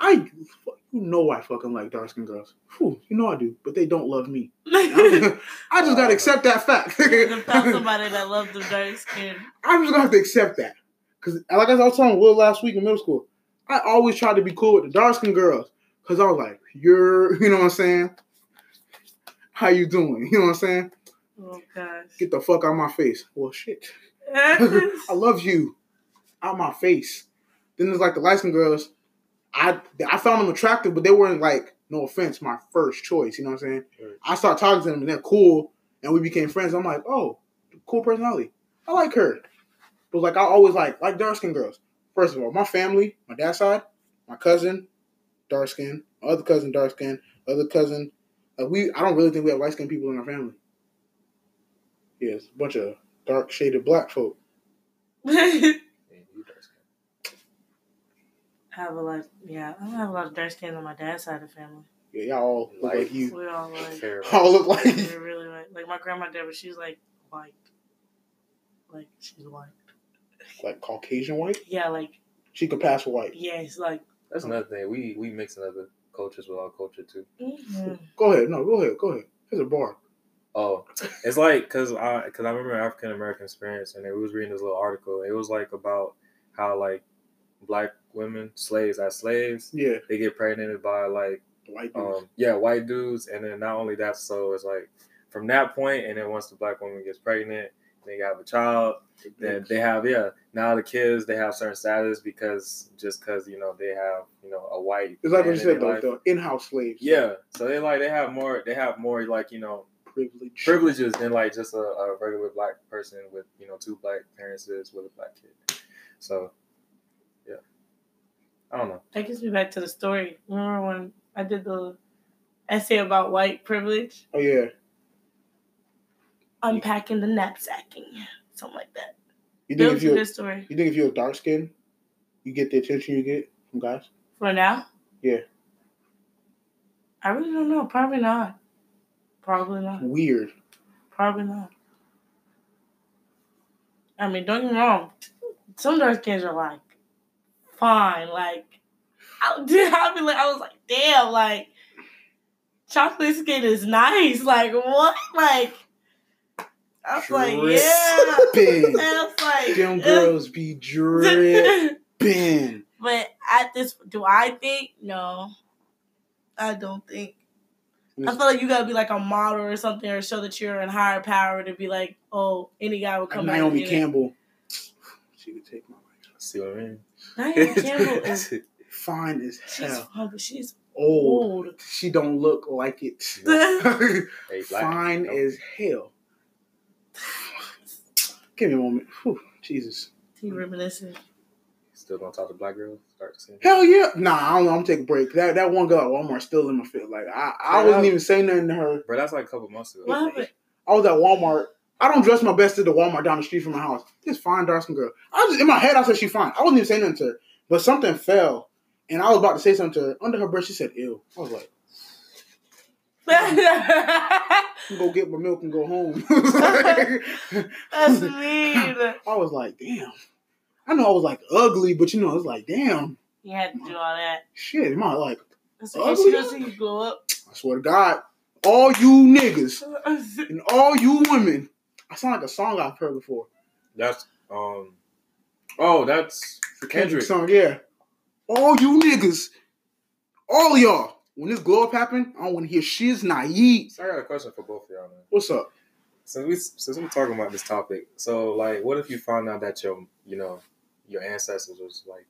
I, you know, I fucking like dark skin girls. Whew, you know I do, but they don't love me. I just gotta oh. accept that fact. to found somebody that loves the dark skin. I'm just gonna have to accept that. Cause like I was telling Will last week in middle school, I always tried to be cool with the dark skinned girls. Cause I was like, you're you know what I'm saying? How you doing? You know what I'm saying? Oh gosh. Get the fuck out of my face. Well shit. I love you. Out my face. Then there's like the light skinned girls. I I found them attractive, but they weren't like, no offense, my first choice. You know what I'm saying? Right. I started talking to them and they're cool, and we became friends. I'm like, oh, cool personality. I like her. But like I always like like dark skin girls. First of all, my family, my dad's side, my cousin, dark skin, other cousin, dark skin, other cousin. Like we I don't really think we have light skinned people in our family. Yeah, it's a bunch of dark shaded black folk. have a lot. Yeah, I don't have a lot of dark skin on my dad's side of the family. Yeah, y'all all look like Like- you. We all like. All look like We're really like like my grandma did, but she's like white. Like she's white. like Caucasian white. Yeah, like She could pass for white. yeah, it's like. That's another thing. We we mix in other cultures with our culture too. mhm. Go ahead. No, go ahead. Go ahead. There's a bar. Oh, it's like because I because I remember African American experience and it was reading this little article. It was like about how like black women slaves as slaves Yeah, they get pregnant by like white dudes. um yeah white dudes and then not only that so it's like from that point and then once the black woman gets pregnant they have a child then they have yeah now the kids they have certain status because just because you know they have you know a white it's like what you said though. The in-house slaves. yeah so they like they have more they have more like you know privilege. privileges than like just a, a regular black person with you know two black parents with a black kid. So I don't know. That gets me back to the story. Remember when I did the essay about white privilege, Oh yeah. unpacking the knapsacking, something like that. You think if was a you good story. you think if you're dark skin, you get the attention you get from guys? For now? Yeah. I really don't know. Probably not. Probably not. Weird. Probably not. I mean, don't get me wrong. Some dark skins are like fine. Like I did. I be like, I was like, damn. Like chocolate skin is nice. Like what? Like I was like, yeah. Dripping. And I was like, Them uh, girls be dripping. but at this, do I think no? I don't think. I feel like you gotta be like a model or something, or show that you're in higher power to be like, oh, any guy would come back. Naomi and get. Campbell. She would take my life. See what I mean? Naomi Campbell is Fine as hell. fun, but she's Old. old. She don't look like it. Hey. Fine Nope. as hell. Give me a moment. Whew, Jesus. He reminiscent. Still gonna talk to black girls? Start to see. Hell yeah. Nah, I don't know. I'm gonna take a break. That that one girl at Walmart still in my fit. Like I, I wasn't even saying nothing to her. Bro, that's like a couple months ago. What happened? I was at Walmart. I don't dress my best at the Walmart down the street from my house. This fine dark skin girl. I was in my head. I said she's fine. I wasn't even saying nothing to her, but something fell, and I was about to say something to her. Under her breath, she said, "Ew." I was like, "I'm "Go get my milk and go home." That's mean. I was like, "Damn." I know I was like ugly, but you know, it's like, damn, You had to do all that. shit. Am I like? Okay, she you glow up. I swear to God, all you niggas and all you women, I sound like a song I've heard before. That's um. Oh, that's for Kendrick. song, yeah. All you niggas, all y'all. When this glow up happened, I don't want to hear shiz naive. So I got a question for both of y'all, man. What's up? Since we since we're talking about this topic, so like, what if you found out that your you know your ancestors was like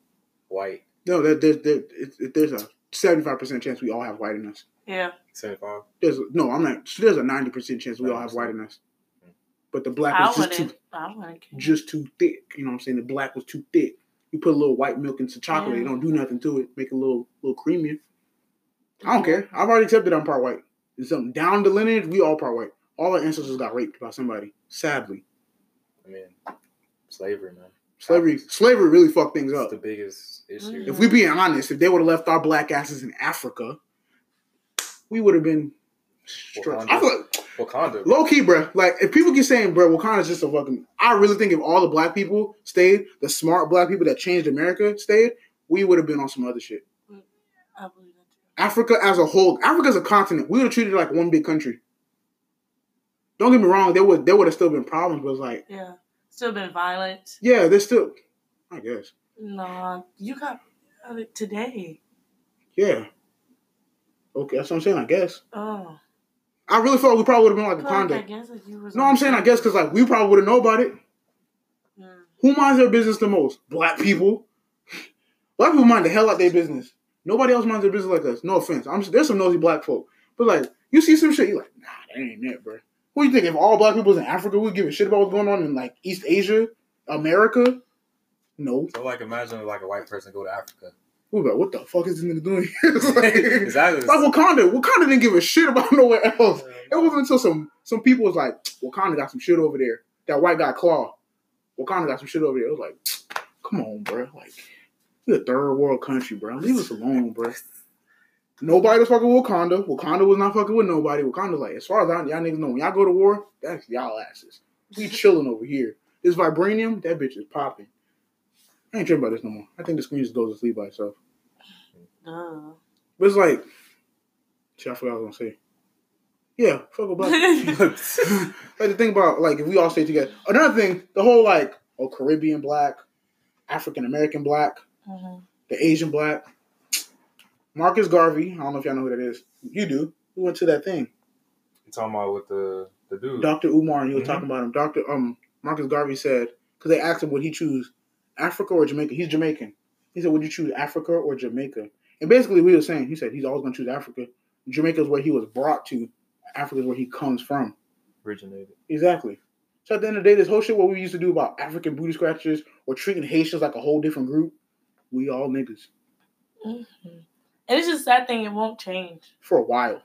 white, No, there, there, there, it, it, there's a seventy-five percent chance we all have white in us. Yeah. seventy five? There's no, I'm not. There's a ninety percent chance we all have white in us. But the black I was just too, wouldn't. I wouldn't. care. just too thick. You know what I'm saying? The black was too thick. You put a little white milk into chocolate, Yeah. it don't do nothing to it. Make it a little, little creamier. I don't mm-hmm. care. I've already accepted I'm part white. It's something down the lineage. We all part white. All our ancestors got raped by somebody. Sadly, I mean, slavery, man. slavery, slavery really fucked things It's up. the biggest issue. Mm. If we being honest, if they would have left our black asses in Africa, we would have been. Straight. I feel like, Wakanda, low key, bro. Like if people keep saying, bro, Wakanda's just a fucking. I really think if all the black people stayed, the smart black people that changed America stayed, we would have been on some other shit. I believe that too. Africa as a whole, Africa's a continent. We would have treated it like one big country. Don't get me wrong, there would there would have still been problems, but it's like, Yeah. Still been violent. yeah, there's still, I guess, Nah, you got it today. yeah. Okay, that's what I'm saying. I guess Oh. I really thought we probably would have been like a Like, I guess if you was No, I'm saying I guess because like we probably would have known about it. Mm. Who minds their business the most? Black people. Black people mind the hell out their business. Nobody else minds their business like us. No offense. I'm there's some nosy black folk, but like you see some shit, you're like, nah, that ain't it, bro. What do you think? If all black people was in Africa, we'd give a shit about what's going on in like East Asia, America? No. so like imagine like a white person go to Africa. We'd be like, what the fuck is this nigga doing? It's like, exactly. like Wakanda. Wakanda didn't give a shit about nowhere else. It wasn't until some some people was like, Wakanda got some shit over there. That white guy Klaue. Wakanda got some shit over there. It was like, come on, bro. Like, we a third world country, bro. Leave us alone, bro. Nobody was fucking with Wakanda. Wakanda was not fucking with nobody. Wakanda like, as far as I, y'all niggas know, when y'all go to war, that's y'all asses. We chilling over here. This vibranium, that bitch is popping. I ain't tripping about this no more. I think the screen just goes to sleep by itself. Duh. But it's like, shit, I forgot what I was gonna say. Yeah, fuck with black. like the thing about like if we all stay together. Another thing, the whole like oh Caribbean black, African American black, Mhm. the Asian black. Marcus Garvey, I don't know if y'all know who that is. You do. We went to that thing. You talking about with the the dude? Dr. Umar, and he was Mhm. talking about him. Dr. Um Marcus Garvey said because they asked him would he choose Africa or Jamaica. He's Jamaican. He said, "Would you choose Africa or Jamaica?" And basically, we were saying he said he's always going to choose Africa. Jamaica is where he was brought to. Africa is where he comes from. originated. Exactly. So at the end of the day, this whole shit what we used to do about African booty scratchers or treating Haitians like a whole different group, we all niggas Mhm. And it's just that thing. It won't change. for a while.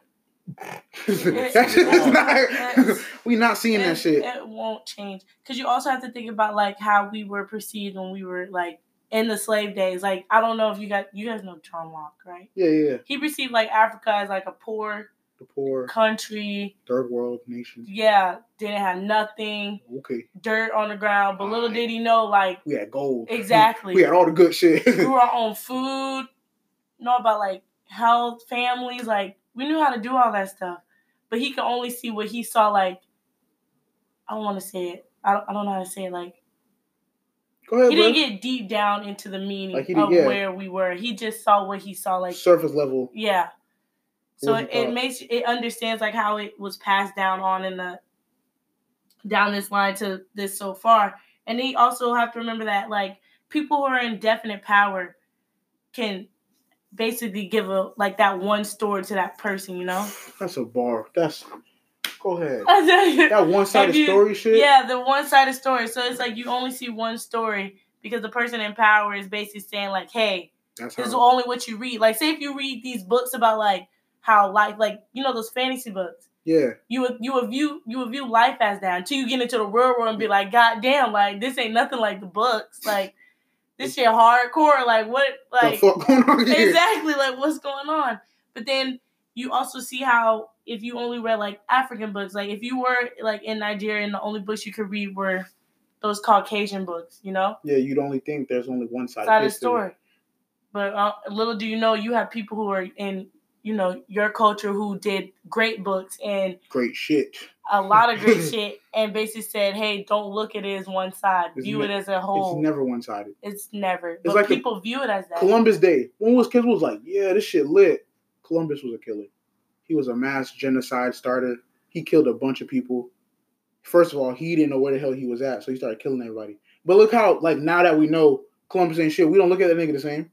It- That shit is it- not- we not seeing it, that shit. It won't change because you also have to think about like how we were perceived when we were like in the slave days. Like I don't know if you got you guys know John Locke, right? Yeah, yeah. He perceived like Africa as like a poor The poor country. third world nation. Yeah, didn't have nothing, Okay, dirt on the ground. But little Alright. did he know, like we had gold. Exactly. we had all the good shit. grew our own food, know about like health, families, like we knew how to do all that stuff. But he could only see what he saw like I don't want to say it. I don't, I don't know how to say it like Go ahead, he bro. didn't get deep down into the meaning Like of yeah. where we were. He just saw what he saw like Surface level. yeah. So it, it makes it understands like how it was passed down on in the down this line to this so far. And then you also have to remember that like people who are in definite power can basically give a like that one story to that person, you know? That's a bar. That's. Go ahead. That one sided story shit. yeah, the one sided story. So it's like you only see one story because the person in power is basically saying like, hey, That's this is only what you read. Like say if you read these books about like how life like you know those fantasy books. Yeah. you would you would view you would view life as that until you get into the real world and be like, God damn, like this ain't nothing like the books. Like this shit hardcore. Like what like the fuck going on here? exactly like what's going on. But then you also see how if you only read like African books, like if you were like in Nigeria and the only books you could read were those Caucasian books, you know, Yeah, you'd only think there's only one side side of of the story. But uh, little do you know, you have people who are in you know, your culture who did great books and Great shit. A lot of great shit and basically said, hey, don't look at it as one side. It's view ne- it as a whole. It's never one sided. It's never. But like people view it as that. Columbus Day. When was kids was like, yeah, this shit lit. Columbus was a killer. He was a mass genocide starter. He killed a bunch of people. First of all, he didn't know where the hell he was at, so he started killing everybody. But look how, like, now that we know Columbus ain't shit, we don't look at that nigga the same.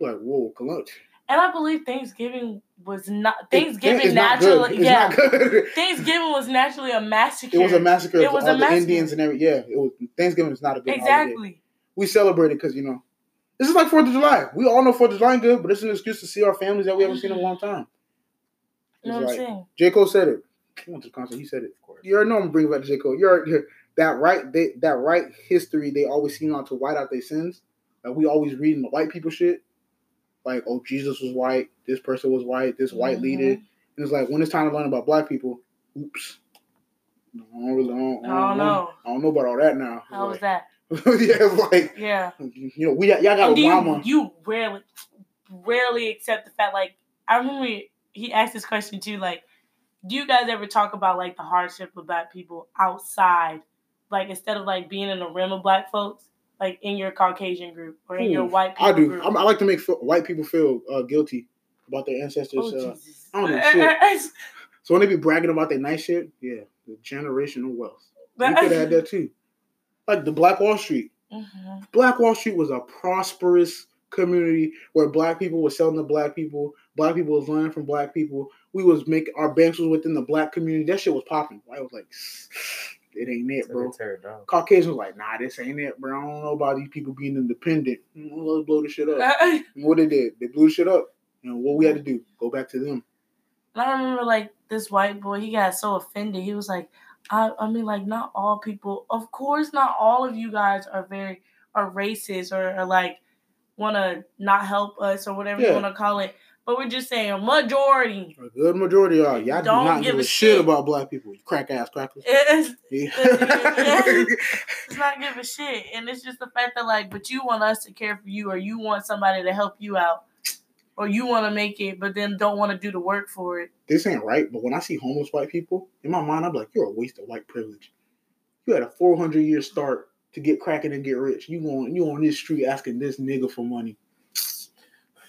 We're like, whoa, Columbus. And I believe Thanksgiving was not It- Thanksgiving it's not good. naturally. It's yeah. not good. Thanksgiving was naturally a massacre. It was a massacre. It of was all a the massacre. Indians and every. Yeah, it was. Thanksgiving is not a good holiday. Exactly. We celebrate it because you know, this is like Fourth of July. We all know Fourth of July good, but it's an excuse to see our families that we haven't seen in a long time. You know It's what I'm like- saying? J Cole said it. He went to the concert. He said it. Of course. You already know I'm gonna bring it back J Cole. You're you're- that right. They, that right history. They always seem out to white out their sins. Like we always reading the white people shit. Like oh Jesus was white. This person was white. This white Mhm. leader. And it's like when it's time to learn about black people. Oops. I don't really. I don't, I don't know. I don't know about all that now. How was that? yeah, like Yeah. you know, we y'all got And do you, Obama. you rarely rarely accept the fact like I remember he asked this question too, like, do you guys ever talk about like the hardship of black people outside? Like instead of like being in a rim of black folks, like in your Caucasian group or in your white people I do. group. I'm, I like to make white people feel uh, guilty about their ancestors. oh, uh, Jesus. I don't know shit. so when they be bragging about their nice shit, yeah, the generational wealth. You could add that too. Like the Black Wall Street. Mhm. Black Wall Street was a prosperous community where black people were selling to black people. Black people was learning from black people. We was making our banks was within the black community. That shit was popping. I was like, it ain't it, bro. they tear it down. Caucasian was like, nah, this ain't it, bro. I don't know about these people being independent. Mm, Let's blow the shit up. And what they did, they blew the shit up. And what we had to do, go back to them. And I remember like this white boy, he got so offended. He was like, I, I mean, like, not all people, of course, not all of you guys are very, are racist or, or like, want to not help us or whatever you want to call it. But we're just saying a majority. A good majority of y'all, y'all do Don't not give give a shit shit. about black people. You crack ass crackers. It's, Yeah. it's not give a shit. And it's just the fact that, like, but you want us to care for you or you want somebody to help you out or you want to make it, but then don't want to do the work for it. this ain't right, but when I see homeless white people, in my mind, I'm like, you're a waste of white privilege. You had a 400 year start to get cracking and get rich. You on you on this street asking this nigga for money.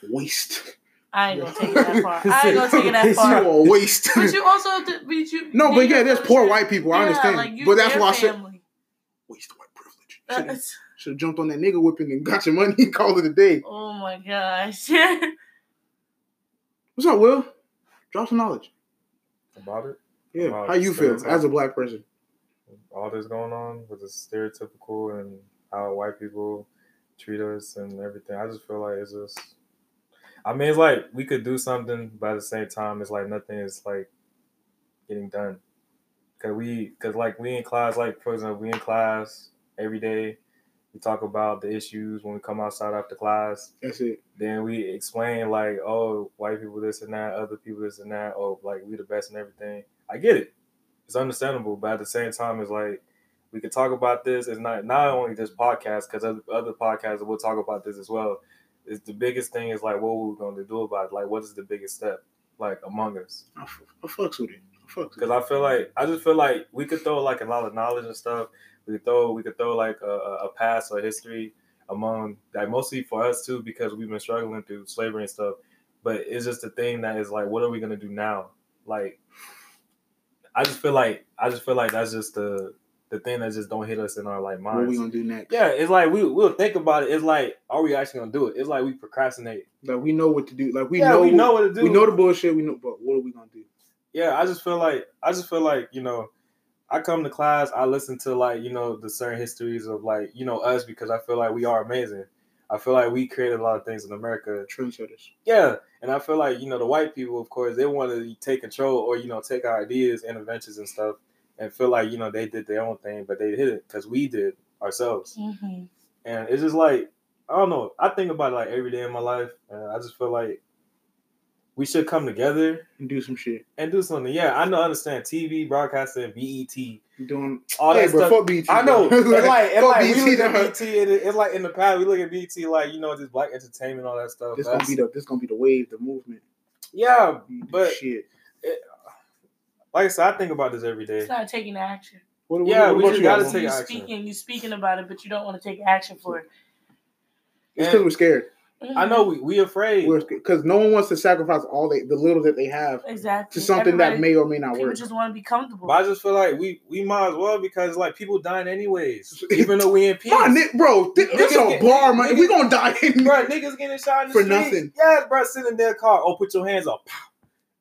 Waste. I ain't gonna take it that far. I ain't gonna take it that far. You far. a waste. But you also have but you no, but yeah, there's poor white people. I understand, like, you- but that's their why I said family. waste of white privilege. Should have jumped on that nigga whipping and got your money and called it a day. oh my gosh. What's up, Will? Drop some knowledge. About it. Yeah, Wow, how you feel as a black person? all this going on with the stereotypical and how white people treat us and everything. I just feel like it's just. I mean, it's like we could do something, but at the same time, it's like nothing is like getting done. Cause we, cause like we in class, like for example, we in class every day. We talk about the issues when we come outside after class. That's it. Then we explain like, oh, white people this and that, other people this and that. Oh, like we the best and everything. I get it. It's understandable, but at the same time, it's like we could talk about this. It's not not only this podcast because other, other podcasts will talk about this as well. It's the biggest thing is like what we're going to do about it. Like, what is the biggest step like among us? I, f- I fucks with it. I Because it. I feel like I just feel like we could throw like a lot of knowledge and stuff. We could throw we could throw like a, a a past or history among like mostly for us too because we've been struggling through slavery and stuff. But it's just the thing that is like, what are we gonna do now? Like, I just feel like I just feel like that's just the the thing that just don't hit us in our like minds. What we gonna do next? Yeah, it's like we we'll think about it. It's like, are we actually gonna do it? It's like we procrastinate. Like we know what to do. Like we yeah, know we know what to do. we know the bullshit. We know, but what are we gonna do? yeah, I just feel like I just feel like you know, I come to class, I listen to like you know the certain histories of like you know us because I feel like we are amazing. I feel like we created a lot of things in America. Trendsetters. Yeah, and I feel like you know the white people, of course, they want to take control or you know take our ideas, interventions, and stuff, and feel like you know they did their own thing, but they did it because we did ourselves. hmm And it's just like I don't know. I think about it like every day in my life, and I just feel like we should come together And do some shit. and do something. Yeah, I know, understand TV, broadcasting, BET, Doing all hey, that bro, stuff. fuck BT. I know. bro. It's like, it's Fuck like we BT, look at dog. BT, and it- it's like in the past we look at BT like you know this black entertainment, all that stuff. This gonna be the this gonna be the wave, the movement. Yeah, but shit. Like I said, I think about this every day. It's not taking action. What, Yeah, what, we what just you gotta got? take you action. speaking, you're speaking about it, but you don't want to take action for it. It's because we're scared. I know we we afraid. We're because no one wants to sacrifice all they, the little that they have exactly to something that may or may not People work. just want to be comfortable. But I just feel like we we might as well because like people dying anyways, even though we in peace. My Nick, bro, th- this Niggas a bar, man. niggas- We gonna die. in- bro, niggas getting shot in the For street. nothing. Yes, bro, sitting in their car. Oh, put your hands up. Pow.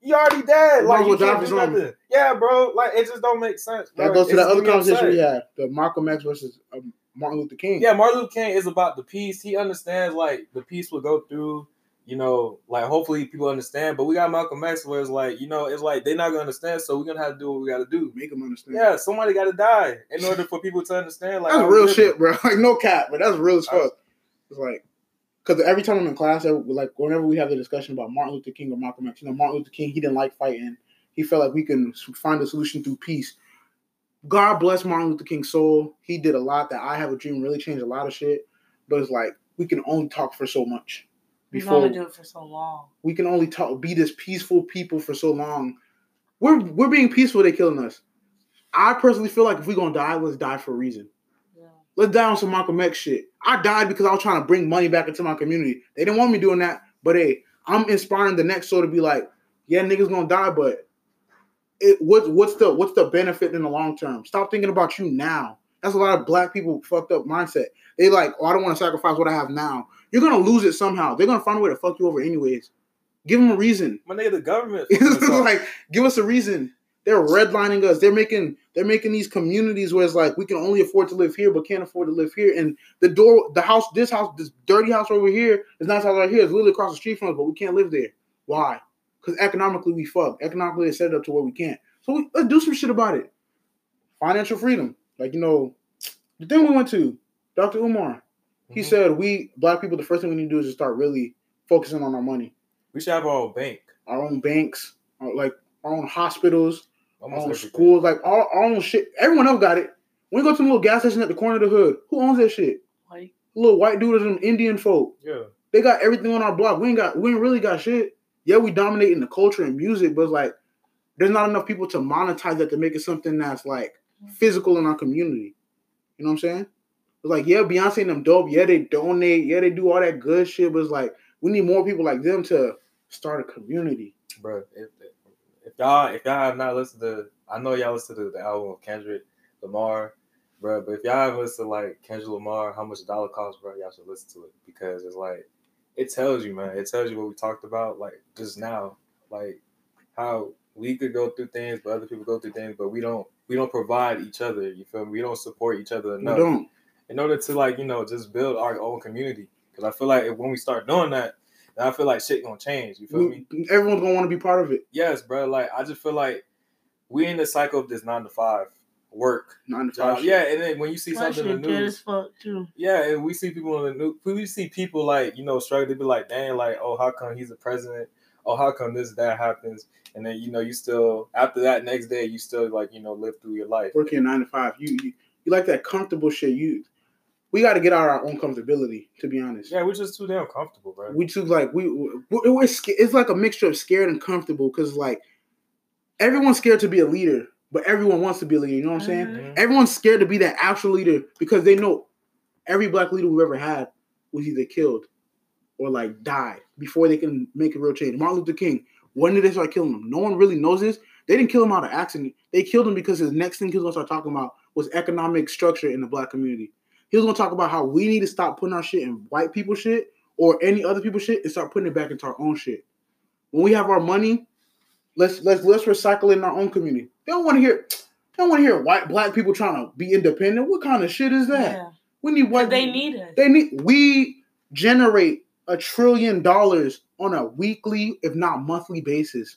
You already dead. Like as you can't for do nothing. Yeah, bro. Like it just don't make sense. That goes to It that other conversation upset. we had, the Malcolm X versus um, Martin Luther King. Yeah, Martin Luther King is about the peace. He understands like the peace will go through. You know, like hopefully people understand. But we got Malcolm X where it's like, you know, it's like they're not gonna understand, so we're gonna have to do what we gotta do. make them understand. Yeah, somebody gotta die in order for people to understand. Like that's real shit, bro. Like no cap, but that's real as fuck. It's like because every time I'm in class, like whenever we have the discussion about Martin Luther King or Malcolm X, you know, Martin Luther King, he didn't like fighting. He felt like we can find a solution through peace. God bless Martin Luther King's soul. He did a lot that I have a dream really changed a lot of shit. But it's like we can only talk for so much We can before only do it for so long. we can only talk be this peaceful people for so long. We're we're being peaceful, they're killing us. I personally feel like if we're gonna die, let's die for a reason. Let's die on some Malcolm X shit. I died because I was trying to bring money back into my community. They didn't want me doing that, but hey, I'm inspiring the next soul to be like, yeah, niggas gonna die, but it what what's the what's the benefit in the long term? Stop thinking about you now. That's a lot of black people fucked up mindset. They like, oh, I don't want to sacrifice what I have now. You're gonna lose it somehow. They're gonna find a way to fuck you over anyways. Give them a reason. My nigga, the government. Like, give us a reason. They're redlining us. They're making they're making these communities where it's like we can only afford to live here, but can't afford to live here. And the door, the house, this house, this dirty house over here, this nice house right here is literally across the street from us, but we can't live there. Why? Because economically we fuck. Economically it's set up to where we can't. So we, let's do some shit about it. Financial freedom, like you know, the thing we went to, Dr. Umar. He Mhm. said we black people, the first thing we need to do is just start really focusing on our money, we should have our own bank. our own banks, our, like our own hospitals Almost own everything. schools, like all our own shit. Everyone else got it. When you go to the little gas station at the corner of the hood, who owns that shit? Like, little white dudes and Indian folk. Yeah. They got everything on our block. We ain't got we ain't really got shit. Yeah, we dominate in the culture and music, but it's like there's not enough people to monetize that to make it something that's like mm. physical in our community. You know what I'm saying? It's like, yeah, Beyonce and them dope. Yeah, they donate. Yeah, they do all that good shit. But it's like we need more people like them to start a community. bro. If, if y'all if y'all have not listened to, I know y'all listen to the album of Kendrick Lamar, bro. But if y'all haven't listened to like Kendrick Lamar, how much a dollar costs, bro, y'all should listen to it because it's like it tells you, man. It tells you what we talked about, like just now, like how we could go through things, but other people go through things, but we don't we don't provide each other. You feel me? We don't support each other We enough don't. in order to like you know just build our own community. Because I feel like if, when we start doing that, I feel like shit gonna change. You feel me? Everyone's gonna want to be part of it. Yes, bro. Like I just feel like we in the cycle of this nine to five work Nine to job. five. Yeah, and then when you see that something in shit the dead news, too. yeah, and we see people in the news, we see people like you know struggle. They be like, dang, like oh, how come he's the president? Oh, how come this that happens? And then you know you still after that next day you still like you know live through your life. working nine to five. You, you you like that comfortable shit. You we got to get out of our own comfortability. To be honest, Yeah, we're just too damn comfortable, bro. we too like we we- we're, it's like a mixture of scared and comfortable because like everyone's scared to be a leader, but everyone wants to be a leader. You know what I'm saying? Mhm. Everyone's scared to be that actual leader because they know every black leader we've ever had was either killed or like died before they can make a real change. Martin Luther King. When did they start killing him? No one really knows this. They didn't kill him out of accident. They killed him because his next thing he was gonna start talking about was economic structure in the black community. He was gonna talk about how we need to stop putting our shit in white people shit or any other people shit and start putting it back into our own shit. When we have our money, let's let's let's recycle it in our own community. They don't want to hear they don't want to hear white black people trying to be independent. What kind of shit is that? Yeah. We need white they need us. they need we generate a trillion dollars on a weekly, if not monthly basis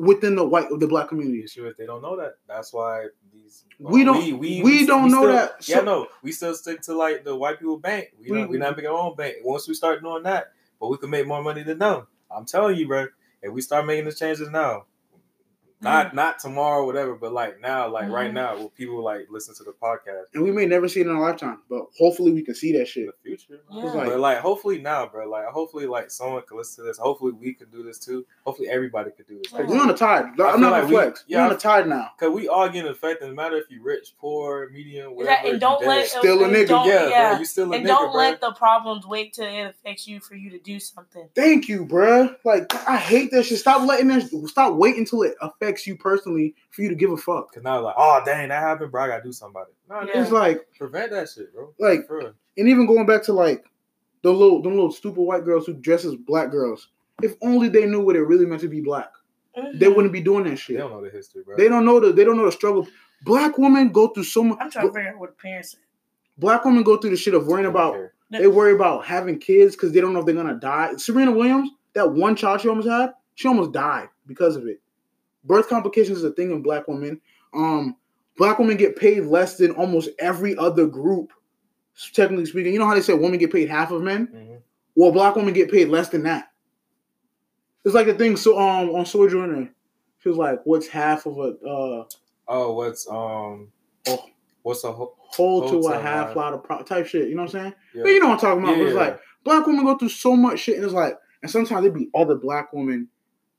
within the white the black community. issue is they don't know that. That's why these We don't- we we don't know still- that. Yeah, no, we still stick to like the white people bank. We, We- don't, we not making our own bank. Once we start doing that, but we can make more money than them. I'm telling you, bro. If we start making the changes now, Not not tomorrow, whatever, but like now, like right Mhm. now, will people like listen to the podcast And we may never see it in our lifetime, but hopefully we can see that shit in the future? Yeah. Like- But like, hopefully now, bro. Like, hopefully, like someone can listen to this. Hopefully, we can do this too. Hopefully, everybody could do this. Like, We're on the tide. I'm not like gonna we- flex. yeah, We're on I- the tide now. Cause we all getting affected. No matter if you rich, poor, medium, whatever. Exactly. And don't let. Still a nigga. Yeah, yeah, bro, you still a and nigga, don't bro. let the problems wait till it affects you for you to do something. Thank you, bruh. Like I hate that shit. Stop letting that. Stop waiting till it affects you personally for you to give a fuck. Cause now, like, oh dang, that happened, bro. I gotta do something about it. No, Yeah. It's like, prevent that shit, bro. Like- for and even going back to like the little, them little stupid white girls who dress as black girls. If only they knew what it really meant to be black, they Mhm. wouldn't be doing that shit. They shit. don't know the history, bro. They don't know the. They don't know the struggle. Black women go through so much. I'm trying to figure out what the parents said. Black women go through the shit of worrying about. care. They worry about having kids because they don't know if they're gonna die. Serena Williams, that one child she almost had, she almost died because of it. Birth complications is a thing in black women. Um, black women get paid less than almost every other group, technically speaking. You know how they say women get paid half of men? Mhm. Well, black women get paid less than that. It's like the thing so um on Sojourner. She was like, "What's half of a uh, Oh, what's um, Oh. what's a whole? whole to a half half. lot of pro- type shit?" You know what I'm saying? Yeah. But you know what I'm talking about. Yeah, But it's yeah. like black women go through so much shit, and it's like, and sometimes there be other black women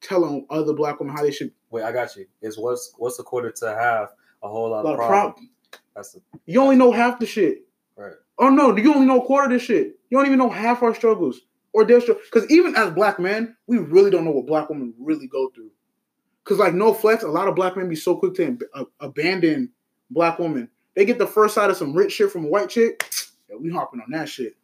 telling other black women how they should. Wait, I got you. It's what's what's a quarter to half a whole lot, A lot of problem. That's the You only know half the shit. right. Oh no, you only know a quarter of this shit. You don't even know half our struggles or their struggles. Because even as black men, we really don't know what black women really go through. Because like no flex, a lot of black men be so quick to ab- abandon black women. They get the first side of some rich shit from a white chick. Yeah, we hopping on that shit.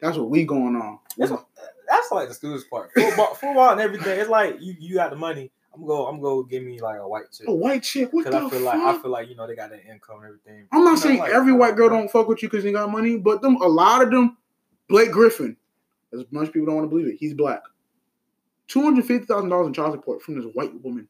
That's what we going on. That's, that's like the stupidest part. Football, football and everything. It's like you you got the money. I'm go I'm go give me like a white chick A white chick? What the I feel fuck? like I feel like you know they got that income and everything. I'm You not know, saying like, every white girl don't fuck with you because they got money, but them a lot of them, Blake Griffin, as much people don't want to believe it, he's black. Two hundred fifty thousand dollars in child support from this white woman.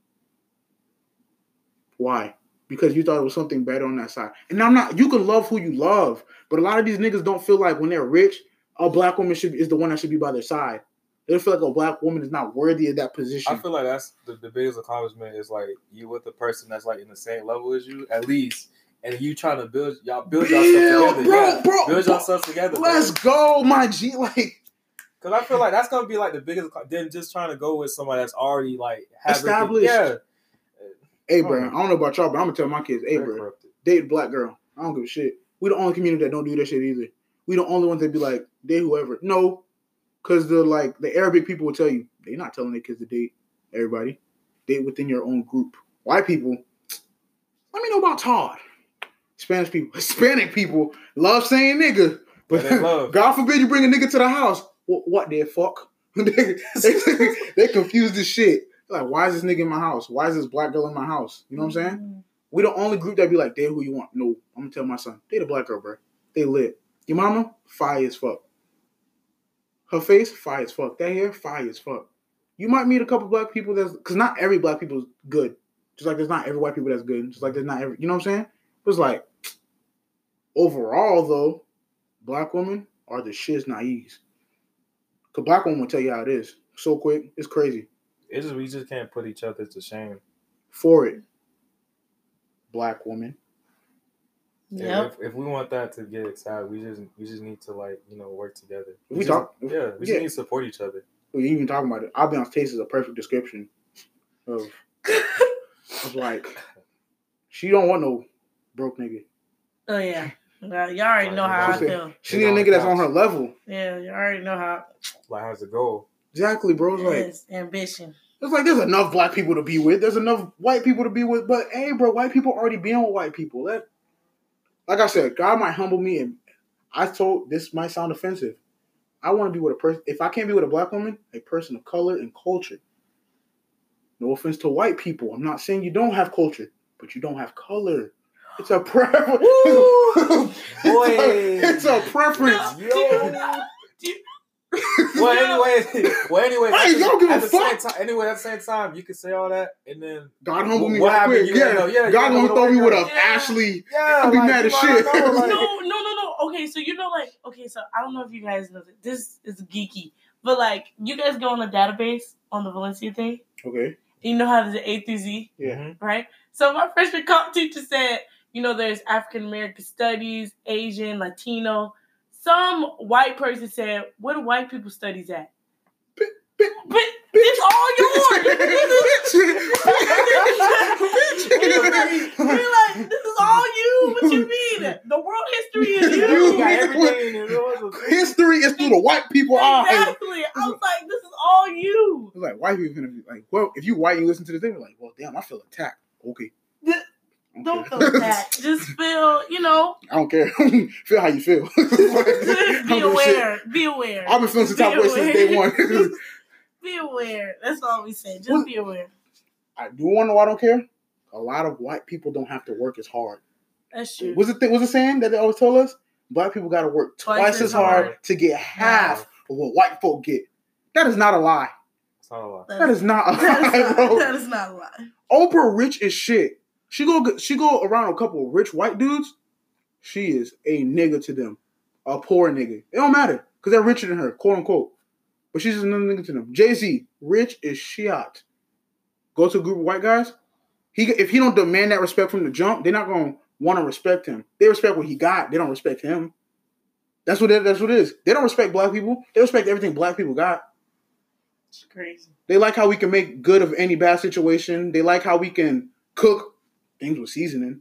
Why? Because you thought it was something better on that side. And I'm not. You can love who you love, but a lot of these niggas don't feel like when they're rich, a black woman should is the one that should be by their side. They feel like a black woman is not worthy of that position. I feel like that's the, the biggest accomplishment is like you with a person that's like in the same level as you at least, and you trying to build y'all build yourself together, bro, yeah. bro, build bro. yourself together. Let's go, my G. Like because I feel like that's gonna be like the biggest Then just trying to go with somebody that's already like Established. Yeah, Hey, bro, I don't know about y'all, but I'm gonna tell my kids, hey, bro, date a black girl. I don't give a shit. We the only community that don't do that shit either. We the only ones that be like, date whoever. No, because the like the Arabic people will tell you they're not telling their kids to date everybody. Date within your own group. White people, let me know about Todd. Spanish people, Hispanic people love saying nigga, but love. God forbid you bring a nigga to the house. What, what the fuck? they, they, they confused as shit. Like, why is this nigga in my house? Why is this black girl in my house? You know what I'm saying? Mm-hmm. We the only group that be like, date who you want. No, I'm gonna tell my son, date a black girl, bro. They lit. Your mama, fire as fuck. Her face, fire as fuck. That hair, fire as fuck. You might meet a couple black people that's because not every black people is good. Just like there's not every white people that's good. Just like there's not every, you know what I'm saying? But it's like overall though, black women are the shiz naives. Cause black women will tell you how it is so quick. It's crazy. It's just we just can't put each other to shame. For it, black woman. Yeah, Yep. if, if we want that to get excited, we just we just need to like you know work together. We just, talk- Yeah, we just yeah. need to support each other. We you even talking about it. I'll be on taste is a perfect description of, of like she don't want no broke nigga. Oh yeah. Well, y'all already know how I said- feel. She need a nigga that's on her level. Yeah, you all already know how. Like how's it go? Exactly, bro. It's like Yes, ambition. it's like there's enough black people to be with. There's enough white people to be with. But hey, bro, white people already being with white people. That, like I said, God might humble me, and I told this might sound offensive. I want to be with a person. If I can't be with a black woman, a person of color and culture. No offense to white people. I'm not saying you don't have culture, but you don't have color. It's a preference. Boy. it's a preference. Yo. well, anyway, well, anyway, Hey, at, y'all the, give a at same fuck. time, anyway, at the same time, you can say all that, and then God humble me What happened? quick. You Yeah, know. Yeah, God ain't gonna throw me with a go. Ashley. yeah, I'd be like, mad as shit. know, like- no, no, no, no. Okay, so you know, like, okay, so I don't know if you guys know this. This is geeky, but like, you guys go on the database on the Valencia thing, Okay. You know how there's A through Z, Yeah. Mhm. right? So my freshman comp teacher said, you know, there's African American studies, Asian, Latino. Some white person said, "Where do white people studies at?" Bi- bi- But it's all yours. You're like, this is all you. What you mean? The world history is You you. got Wait. everything in it. History is through the white people eyes. Exactly. I was like, this is all you. It's like white people gonna be like, well, if you white you listen to this, they're like, well, damn, I feel attacked. Okay. Yeah, I Don't care. feel that. Just feel, you know, I don't care. feel how you feel. Be give a aware. Be aware. I've been feeling some Be type of way since day aware. one. Be aware. That's all we say. Just What- be aware. I do want to know why I don't care. A lot of white people don't have to work as hard. That's true. Was it th- was it saying that they always told us black people got to work twice, Twice as as hard, hard. to get half of what white folk get? That is not a lie. It's not a lot. That is not a that is lie, not, bro. that is not a lie. Oprah rich as shit. She go she go around a couple of rich white dudes. She is a nigga to them, a poor nigga. It don't matter because they're richer than her, quote unquote. But she's just another nigga to them. Jay Z, rich is shit. Go to a group of white guys. He if he don't demand that respect from the jump, they're not gonna want to respect him. They respect what he got. They don't respect him. That's what it, that's what it is. They don't respect black people. They respect everything black people got. It's crazy. They like how we can make good of any bad situation. They like how we can cook things with seasoning.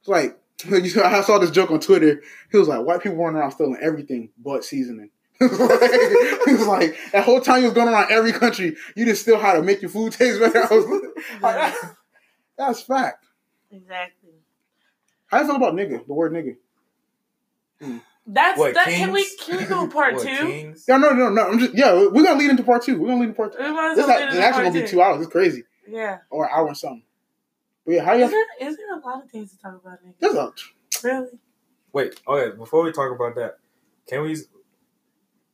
It's like when you I saw this joke on Twitter. He was like, "White people running around stealing everything but seasoning." he was like, "That whole time you was going around every country, you just still how to make your food taste better." I was like, "That- "That's fact." Exactly. How you feel about nigga? The word nigga? That's What, that. Can we can we go part What, two? Kings? Yeah, no, no, no. I'm just yeah. We're gonna lead into part two. We're gonna lead into part two. We might as This, is, get it's actually gonna be two hours. It's crazy, Yeah. or an hour and something. But yeah, how you? Is there is there a lot of things to talk about, nigga? There's a Really? Wait, okay. Before we talk about that, can we?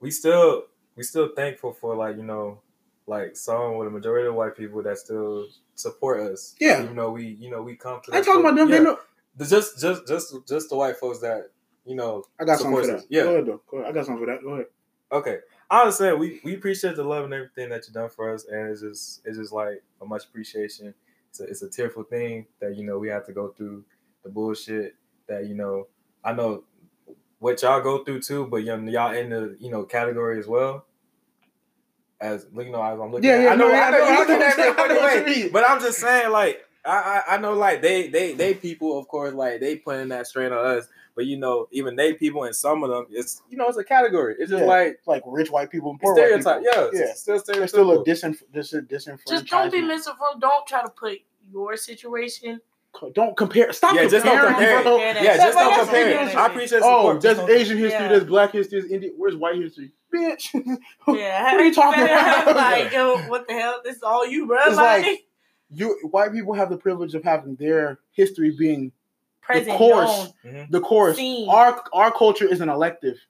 We still we still thankful for like you know, like some with the majority of white people that still support us. Yeah. even though we you know we come to. I ain't that talking about them. yeah. They know. Just just just just the white folks that you know. I got something for that. us. Yeah. Go ahead, though. Go ahead. I got something for that. Go ahead. Okay. I understand. We we appreciate the love and everything that you've done for us, and it's just it's just like a much appreciation. It's a, it's a tearful thing that you know we have to go through the bullshit that you know. I know what y'all go through too, but you know, y'all in the you know category as well. As you know, as I'm looking, Yeah, at, yeah, I know, no, I know, I know, I at me know a funny what you way, mean. but I'm just saying, like, I, I I know, like they they they people, of course, like they putting that strain on us, but you know, even they people and some of them, it's you know, it's a category. It's just Yeah. like like rich white people and poor white people. Yeah, yeah. it's still There's still a stereotypical. disenf- dis- disenfranchisement. Just don't be misinformed. Don't try to put your situation. Don't compare. Stop yeah, just don't comparing, compare. bro. Compare that Yeah, shit. just don't That's compare. ridiculous. I appreciate Oh, support. there's Just don't- Asian history. Yeah. There's Black history. There's Indian. Where's white history? Bitch. Yeah. What are you talking about? like, yo, what the hell? This is all you, bro. It's like, like- you white people have the privilege of having their history being present, course. known, mm-hmm. the course. seen. Our our culture is an elective. It's-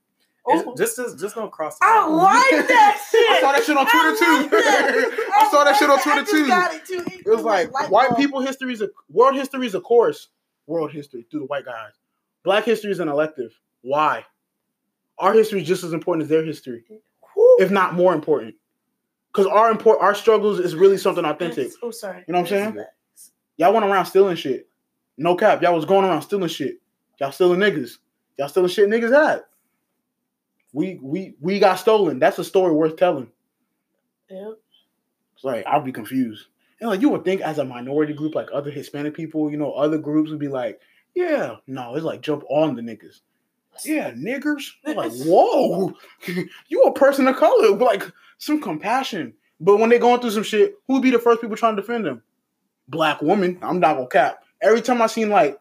Oh, just just just don't cross. the I line. like that shit. I saw that shit on Twitter I like too. that. I saw that shit on Twitter too. it too. It was like white bulb. people history is a world history is a course. World history through the white guys. Black history is an elective. Why? Our history is just as important as their history, Whew. if not more important. Because our import, our struggles is really something authentic. Oh, sorry. You know what I'm saying? Y'all went around stealing shit. No cap. Y'all was going around stealing shit. Y'all stealing niggas. Y'all stealing shit niggas had. We we we got stolen. That's a story worth telling. Yep. It's like I'll be confused. And like you would think as a minority group, like other Hispanic people, you know, other groups would be like, yeah, no, it's like jump on the niggas. Yeah, niggers. I'm like, whoa, you a person of color like some compassion. But when they going through some shit, who would be the first people trying to defend them? Black woman. I'm not gonna cap. Every time I seen like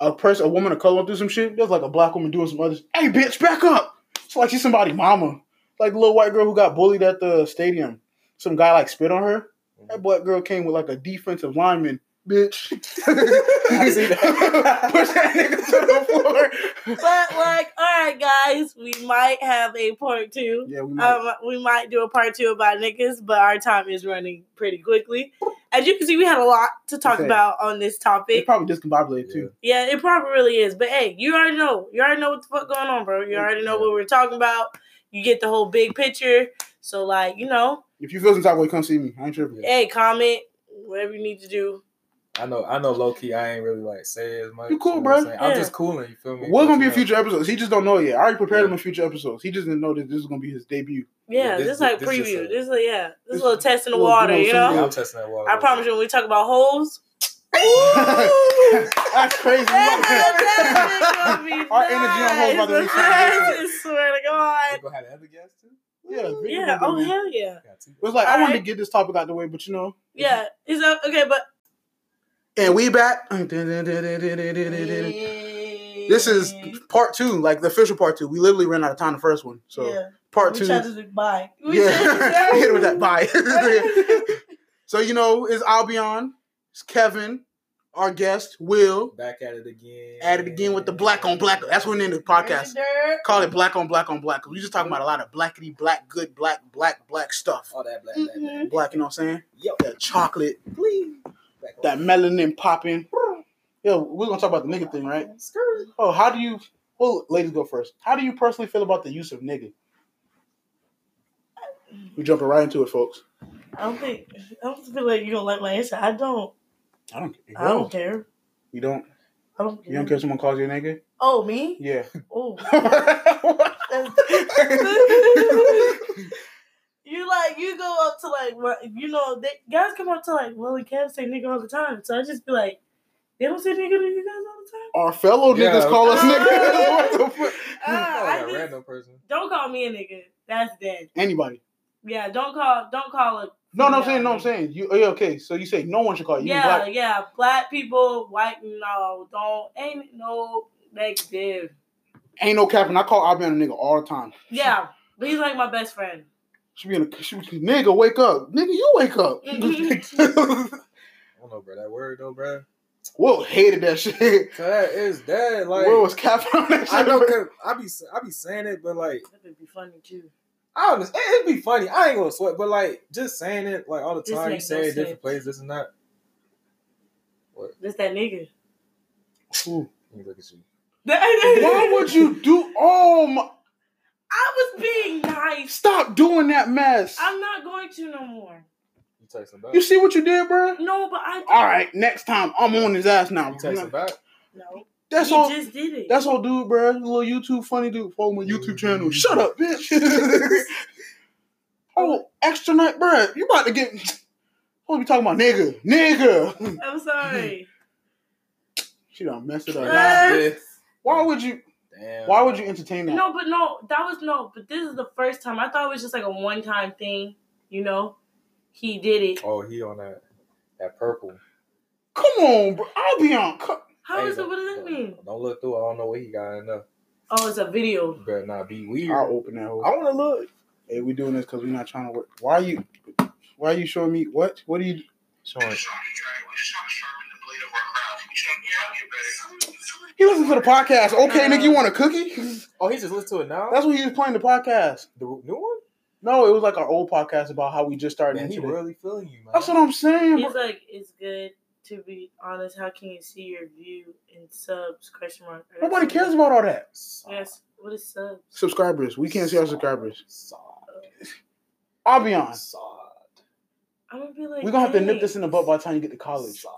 a person, a woman of color going through some shit, there's like a black woman doing some others. Hey, bitch, back up. It's like she's somebody mama. Like the little white girl who got bullied at the stadium. Some guy like spit on her. That mm-hmm. black girl came with like a defensive lineman. Bitch. I see that. Push that nigga to the floor. But like, all right, guys, we might have a part two. Yeah, we might. Um, we might do a part two about niggas, but our time is running pretty quickly. As you can see, we had a lot to talk Okay. about on this it's topic. probably discombobulated too. Yeah, it probably really is. But hey, you already know. You already know what the fuck going on, bro. You already know what we're talking about. You get the whole big picture. So like, you know, If you feel some type of way, come see me. I ain't tripping. Hey, comment whatever you need to do. I know, I know, low key, I ain't really like say as much. You cool, know bro. I'm, saying? I'm just cooling. You feel me? We're gonna be You in know, future episodes. He just don't know yet. I already prepared him Yeah. in future episodes. He just didn't know that this is gonna be his debut. Yeah, Yeah, this, this- is like this is preview. a- this is a, yeah, this this- is a little test in the little- water. you You know, know, Yeah, I'm testing that water. I promise you when we talk about hoes. That's crazy. That gonna be Our energy on hoes about to be nice. I swear to We God. gonna have the other guests too. yeah, Yeah. Oh hell yeah. Got. It was like I wanted to get this topic out the way, but you know. Yeah. Is that okay? But And we back. This is part two, like the official part two. We literally ran out of time the first one, so yeah. part we two. tried to bye. We Yeah, hit it with that. Bye. so you know, it's Albion, it's Kevin, our guest Will. Back at it again. At it again with the black on black. That's what we named the podcast. Call it black on black on black. 'cause we just talking about a lot of blackety black, good black, black, black stuff. All that black, black, black. Mhm. Black, you know what I'm saying? Yo, That chocolate, back on. That melanin popping. Yo, we're gonna talk about the nigga thing, right? Oh, how do you? Well, ladies go first. How do you personally feel about the use of nigga? We jumping right into it, folks. I don't think I don't feel like you don't like my answer. I don't. I don't. I don't care. You don't. I don't. You don't care if someone calls you a nigga? Oh me? Yeah. Oh. you like you go up to like what- you know they, guys come up to like well we can't say nigga all the time so I just be like they don't say nigga to you guys all the time. Our fellow Yeah. niggas call us niggas. what the fuck? Ah, I that just- random person. don't call me a nigga. That's dead. Anybody? Yeah, don't call don't call a No, no, I'm saying, no, I'm saying. You, oh, yeah, okay. So you say no one should call you. You Yeah, black. yeah. Black people, white no, don't ain't no negative. Ain't no capping. I call I been a nigga all the time. Yeah. But he's like my best friend. She be in a, she nigga, wake up. Nigga, you wake up. I don't know, bro. That word though, bro. Will hated that shit. Cause that is dead. Like Will was capping on that shit. I know, cause I be I be saying it, but like That would be funny too. I don't. It, it'd be funny. I ain't gonna sweat, but like just saying it like all the This time. You makes say no it different sense. places, this and that. What? This that nigga. Ooh. Let me look at you. Why would you do? Oh my! I was being nice. Stop doing that mess. I'm not going to no more. You text him back. You see what you did, bro? No, but I All right, next time I'm on his ass now. You text him back. no. That's he all. just did it. That's all, dude, bro. Little YouTube funny dude. Follow my YouTube channel. Shut up, bitch. oh, extra night, bro. You about to get? What we talking about, nigga? Nigga. I'm sorry. She done messed it up. Uh, Why would you? Damn. Why would you entertain that? no, but no, that was no. But this is the first time. I thought it was just like a one time thing. You know, he did it. Oh, he on that that purple. Come on, bro. I'll be on. co- How Hey, is it? don't- What does that don't- mean? Don't look through. I don't know what he got in there. Oh, it's a video. You better not be weird. I'll open that. Hole. I want to look. Hey, we doing this because we're not trying to work. Why are you? Why are you showing me what? What are you? Showing. He listened to the podcast. Okay, nigga, you want a cookie? Oh, he just listened to it now. That's what he was playing the podcast. the new one. No, it was like our old podcast about how we just started Man, he into it. really feeling you, man. That's what I'm saying. He's bro. like, it's good to be honest. How can you see your view in subs? Question mark. Nobody cares about all that. Yes. What is subs? Subscribers. We can't see our subscribers. Sod. I'll be on. Sod. I'm gonna be like, We're gonna have to nip this in the butt by the time you get to college. Sod.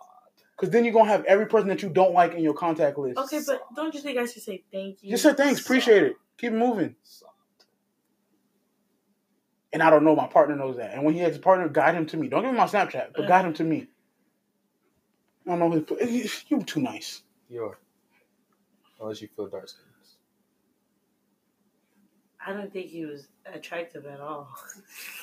Cause then you're gonna have every person that you don't like in your contact list. Okay, but don't you think I should say thank you? Just say thanks, appreciate it. Keep it moving. Sod. And I don't know, my partner knows that. And when he has a partner, guide him to me. Don't give him my Snapchat, but guide him to me. I don't know his you too nice. Yo. Unless you feel dark skins. I don't think he was attractive at all.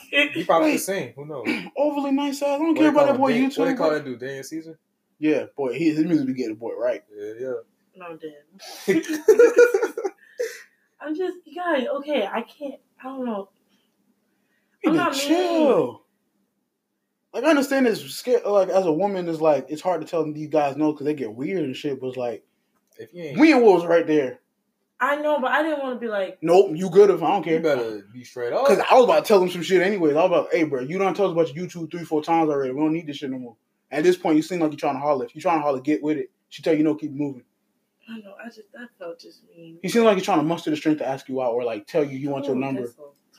He probably Wait. could sing. Who knows? Overly nice ass. I don't What care about that boy Dan- YouTube. What they call that dude? Daniel Caesar? Yeah, boy, he, his music be getting boy right. Yeah, yeah. no, I'm dead. I'm just, you guys, okay, I can't, I don't know. You I'm not chill. Like I understand it's scared. Like as a woman, it's like it's hard to tell these guys no because they get weird and shit. But it's like If you ain't, we and Will's right there. I know, but I didn't want to be like, Nope, you good if I don't care. you better be straight up. Because I was about to tell him some shit anyways. I was about, hey, bro, you done told us about YouTube three, four times already. We don't need this shit no more. At this point, you seem like you're trying to holler. If you're trying to holler, get with it. She tell you no, keep moving. I don't know, I just, that felt just mean. He seems like he's trying to muster the strength to ask you out or like tell you he wants your Oh, number.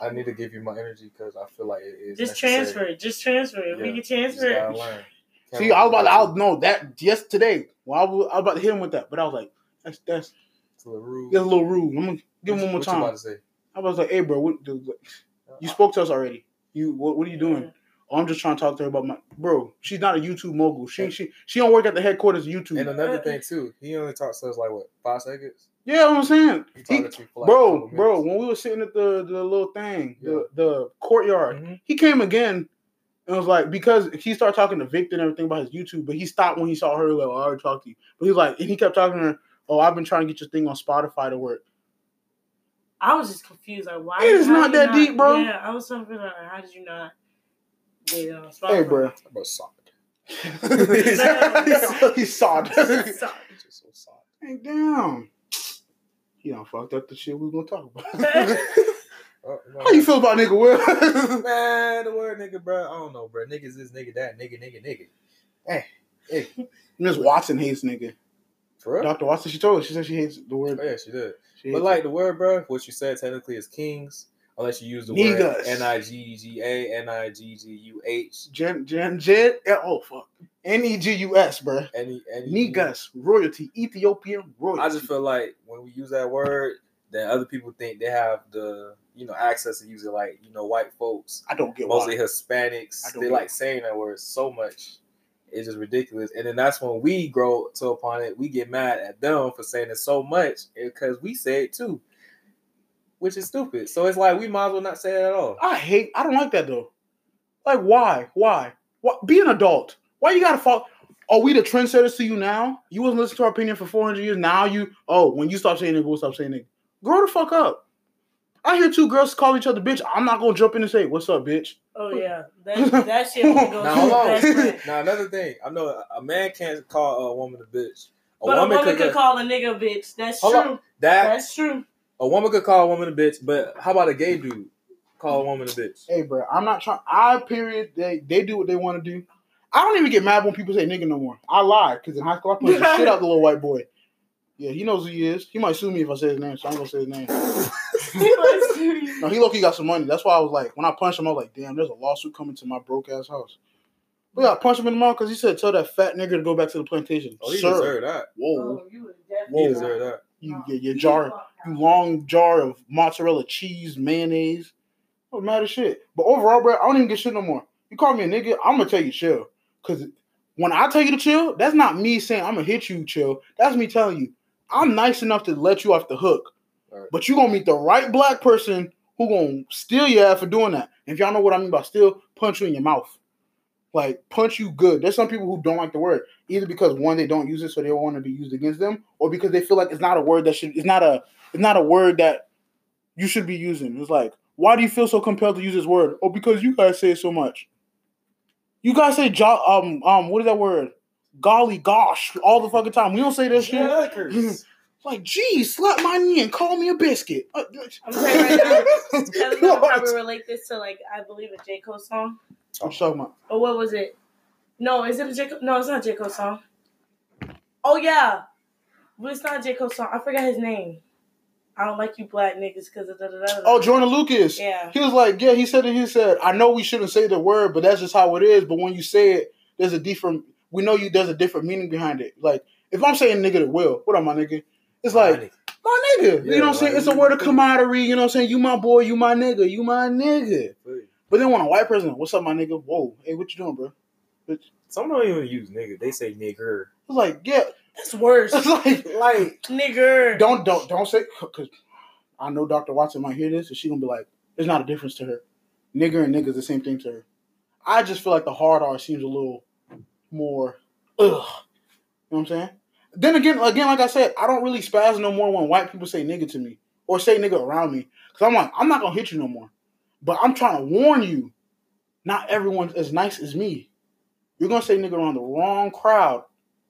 I need to give you my energy because I feel like it is. Just necessary. transfer it. Just transfer it. Yeah, We can transfer it. See, I was about to, I was, no, that just today. Well, I was, I was about to hit him with that, but I was like, that's that's It's a little rude. that's a little rude. I'm gonna give him one more you- what you about time. to say? I was like, hey, bro, what, dude, uh, you spoke to us already. You what, what are you doing? Oh, I'm just trying to talk to her about my bro. She's not a YouTube mogul. She she she don't work at the headquarters of YouTube. And another thing too, he only talks to us like what five seconds. yeah, what I'm saying. He He- talking to you for like a bro, bro, when we were sitting at the the little thing, Yeah. the the courtyard, Mhm. he came again and was like because he started talking to Victor and everything about his YouTube, but he stopped when he saw her. Like, oh, I already talked to you, but he's like, and he kept talking to her. Oh, I've been trying to get your thing on Spotify to work. I was just confused. Like, why? It is not you that deep, bro. Yeah, I was so confused. Like, how did you not get it Spotify? Hey, bro, Bro, soft. he's soft. So- Just so soft. hey, damn. He done fucked up the shit we was gonna talk about. Oh, no. How you feel about nigga Will? Man, the word nigga, bro. I don't know, bro. Niggas this, nigga that, nigga, nigga, nigga. Hey, hey, Miss Watson hates nigga. for real? Dr. Watson, she told us. She said she hates the word. Oh, yeah, she did. She But hates like the word, bro, what you said technically is kings, unless you use the word Niggas. N I G G A N I G G U H. Gen, Gen, Gen, eh, oh fuck. N E G U S, bruh. Any, any. Negus, royalty, Ethiopian royalty. I just feel like when we use that word, then other people think they have the you know access to use it. Like you know, white folks, I don't get mostly why. Hispanics, they like it. saying that word so much. It's just ridiculous. And then that's when we grow to upon it. We get mad at them for saying it so much because we say it too, which is stupid. So it's like we might as well not say it at all. I hate. I don't like that though. Like why? Why? What? Be an adult. Why you gotta fall? Are we the trendsetters to you now? You wasn't listening to our opinion for four hundred years. Now you. Oh, when you stop saying nigga, we'll stop saying nigga. Grow the fuck up. I hear two girls call each other bitch. I'm not gonna jump in and say, "What's up, bitch?" Oh yeah, that that shit only Now hold on. now another thing, I know a- a man can't call a woman a bitch. A But a woman could could call a nigga bitch. That's true. that That's true. A woman could call a woman a bitch, but how about a gay dude call a woman a bitch? Hey, bro, I'm not trying. I period. They they do what they want to do. I don't even get mad when people say nigga no more. I lie because in high school I punched the shit out the little white boy. Yeah, he knows who he is. He might sue me if I say his name, so I'm gonna say his name. No, he low key got some money. That's why I was like, when I punched him, I was like, damn, there's a lawsuit coming to my broke ass house. But yeah, I punched him in the mouth because he said, tell that fat nigga to go back to the plantation. Oh, he Sir, deserved that. whoa, Oh, you would He definitely. Deserved that. you get your jar, you long jar of mozzarella cheese, mayonnaise. Oh, mad as shit. But overall, bro, I don't even get shit no more. You call me a nigga, I'm gonna tell you chill. Cause when I tell you to chill, that's not me saying I'm gonna hit you chill. That's me telling you I'm nice enough to let you off the hook. Right. But you gonna meet the right black person who gonna steal your ass for doing that. If y'all know what I mean by steal, punch you in your mouth. Like punch you good. There's some people who don't like the word either because one they don't use it so they don't want to be used against them, or because they feel like it's not a word that should. It's not a. It's not a word that you should be using. It's like why do you feel so compelled to use this word? Oh, because you guys say it so much. You guys say jo- um um what is that word? Golly gosh all the fucking time. We don't say this shit. Like, geez, slap my knee and call me a biscuit. Uh, I'm saying right now, Kelly will What? probably relate this to like I believe a J Cole song. I'm talking about. Or what was it? No, is it a J Cole? No, it's not a J Cole song. Oh yeah, but it's not a J Cole song. I forgot his name. I don't like you black niggas because of da da da. Oh, Joyner Lucas. Yeah. He was like, yeah, he said it. He said, I know we shouldn't say the word, but that's just how it is. But when you say it, there's a different. We know you. There's a different meaning behind it. Like if I'm saying nigga to Will, what up, my nigga? It's like my nigga. you Yeah, know what I'm saying? like, It's a word of camaraderie. You know what I'm saying? You my boy. You my nigga. You my nigga. But then when a white person, what's up, my nigga? Whoa, hey, what you doing, bro? It's Some don't even use nigga. They say nigger. like, yeah, That's worse. like, Like Nigger. don't don't don't say because I know Dr. Watson might hear this and she gonna be like, there's not a difference to her. Nigger and nigga's the same thing to her. I just feel like the hard R seems a little more ugh. You know what I'm saying? Then again, again, like I said, I don't really spaz no more when white people say nigga to me or say nigga around me. Cause I'm like, I'm not gonna hit you no more. But I'm trying to warn you, not everyone's as nice as me. You're gonna say nigga around the wrong crowd,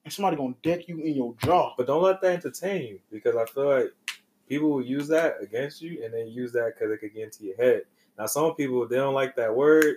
and somebody gonna deck you in your jaw. But don't let that entertain you because I feel like people will use that against you and then use that because it could get into your head. Now, some people they don't like that word,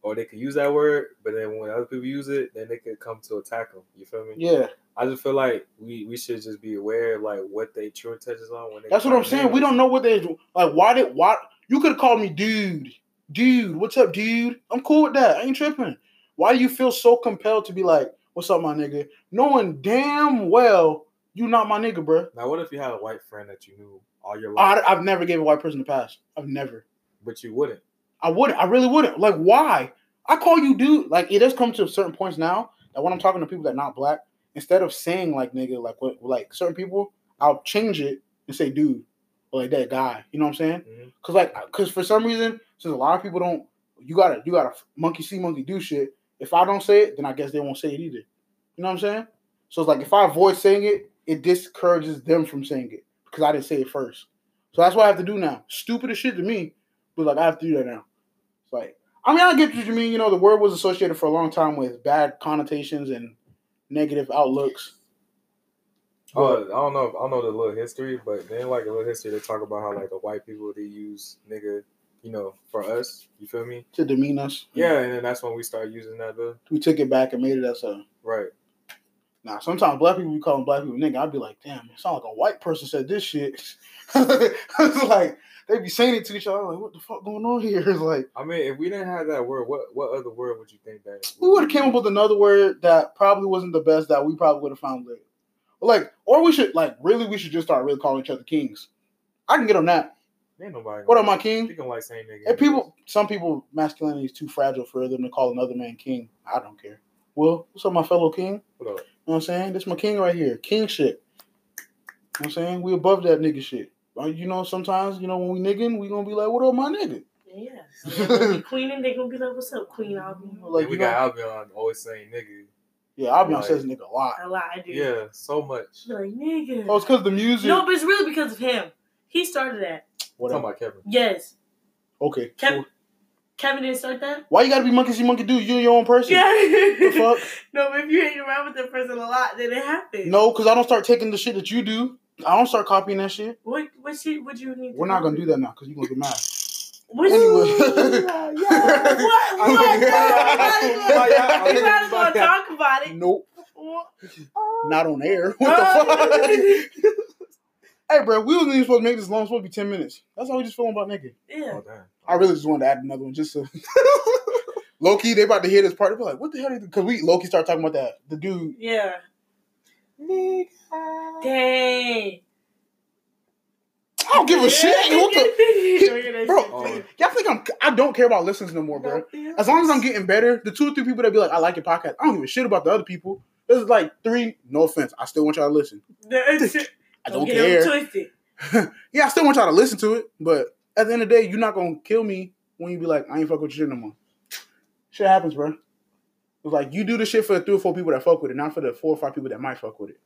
or they could use that word, but then when other people use it, then they could come to attack them. You feel me? Yeah. I just feel like we, we should just be aware of like what they true intentions are when they. That's what I'm saying. We don't know what they. Like, why did why You could called me dude. Dude, what's up, dude? I'm cool with that. I ain't tripping. Why do you feel so compelled to be like, what's up, my nigga? Knowing damn well you not my nigga, bro. Now, what if you had a white friend that you knew all your life, I, I've never gave a white person a pass. I've never. but you wouldn't? I wouldn't. I really wouldn't. Like, why? I call you dude. Like, it does come to certain points now that when I'm talking to people that not black, instead of saying like nigga, like what, like certain people, I'll change it and say dude or like that guy. You know what I'm saying? Mhm. Cause like, cause for some reason, since a lot of people don't, you gotta, you gotta monkey see, monkey do shit. If I don't say it, then I guess they won't say it either. You know what I'm saying? So it's like if I avoid saying it, it discourages them from saying it because I didn't say it first. So that's what I have to do now. Stupid as shit to me, but like I have to do that now. It's like I mean I get what you mean. You know the word was associated for a long time with bad connotations and negative outlooks. Oh, I don't know. I don't know the little history, but then like a little history, they talk about how like the white people they use nigga, you know, for us. You feel me? to demean us. Yeah, and then that's when we started using that. Bill. we took it back and made it as a. Right. Now sometimes black people we call them black people nigga. I'd be like, damn, it sound like a white person said this shit. it's like they be saying it to each other. Like, what the fuck going on here? It's like I mean, if we didn't have that word, what what other word would you think that? we would have came up with another word that probably wasn't the best that we probably would have found later. Like, or we should like really we should just start really calling each other kings. I can get on that. Ain't nobody. What up, my king? You can like saying nigga. And people, some people, masculinity is too fragile for them to call another man king. I don't care. Well, what's up, my fellow king? What up? You know what I'm saying? This my king right here. King shit. You know what I'm saying? We above that nigga shit. Uh, You know, sometimes, you know, when we niggin, we gonna be like, what up, my nigga? Yeah. So they're gonna be queen and they gonna be like, What's up, Queen Albie? Like, and we you know, got Albion always saying nigga. yeah, Albion like- says nigga a lot. A lot, I do. Yeah, so much. Like, nigga. Oh, it's because the music. no, but it's really because of him. He started that. Talking Whatever. about Kevin. Yes. Okay. Kev- cool. Kevin didn't start that? Why you gotta be monkey see, monkey do? You your own person. Yeah. The fuck? No, but if you hang around with that person a lot, then it happens. No, because I don't start taking the shit that you do. I don't start copying that shit. What what shit would you need? We're not gonna do that now because you're gonna get mad. What? Anyway. Yeah, yeah. What? What? Yeah. We're not gonna talk about it. Nope, not on air. What the oh. fuck? Hey, bro, we wasn't even supposed to make this long. It's supposed to be ten minutes. That's how we just feeling about nigga. Yeah. Oh. I really just wanted to add another one just so. low key, they about to hear this part. They be like, "What the hell?" Because we low key start talking about that the dude. Yeah. Dang. I don't give a shit. What the, bro? Oh. Y'all think I'm? I don't care about listens no more, bro. As long as I'm getting better, the two or three people that be like, I like your podcast, I don't give a shit about the other people. There's like three, no offense. I still want y'all to listen. I don't get care. twisted. yeah, I still want y'all to listen to it, but at the end of the day, you're not gonna kill me when you be like, I ain't fuck with your shit no more. Shit happens, bro. It's like you do the shit for the three or four people that fuck with it, not for the four or five people that might fuck with it.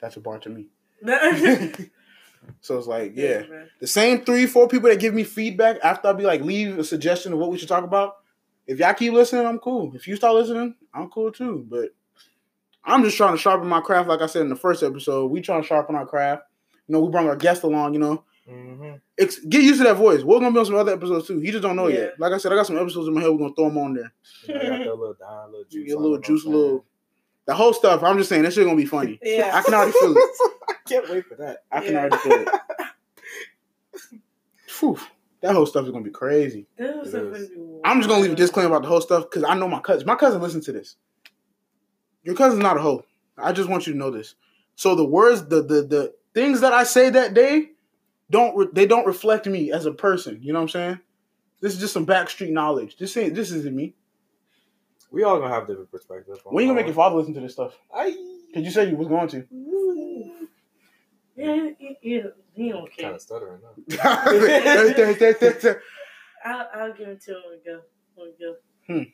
That's a bar to me. so it's like, yeah. bro. The same three, four people that give me feedback after I be like, leave a suggestion of what we should talk about. If y'all keep listening, I'm cool. If you start listening, I'm cool too. But I'm just trying to sharpen my craft, like I said in the first episode. We trying to sharpen our craft. You know, we brought our guest along. You know, Mm-hmm. Ex- get used to that voice. We're gonna be on some other episodes too. He just don't know Yeah. yet. Like I said, I got some episodes in my head. We're gonna throw them on there. You know, I got that little dime, little juice. Get a little it, juice, a you know what I'm little. The whole stuff. I'm just saying that shit gonna be funny. Yeah. I can already feel it. I can't wait for that. I can Yeah. already feel it. Phew, that whole stuff is gonna be crazy. That was It so is. funny. I'm just gonna leave a disclaimer about the whole stuff because I know my cousin. My cousin listens to this. Your cousin's not a hoe. I just want you to know this. So the words, the the the things that I say that day, don't re- they don't reflect me as a person. You know what I'm saying? This is just some backstreet knowledge. This ain't this isn't me. We all gonna have different perspectives. When you gonna make your father listen to this stuff? I Cause you said you was going to. Yeah, he, he, he don't care. kind care. of stuttering now. I'll, I'll give it to him and go. When we go. Hmm.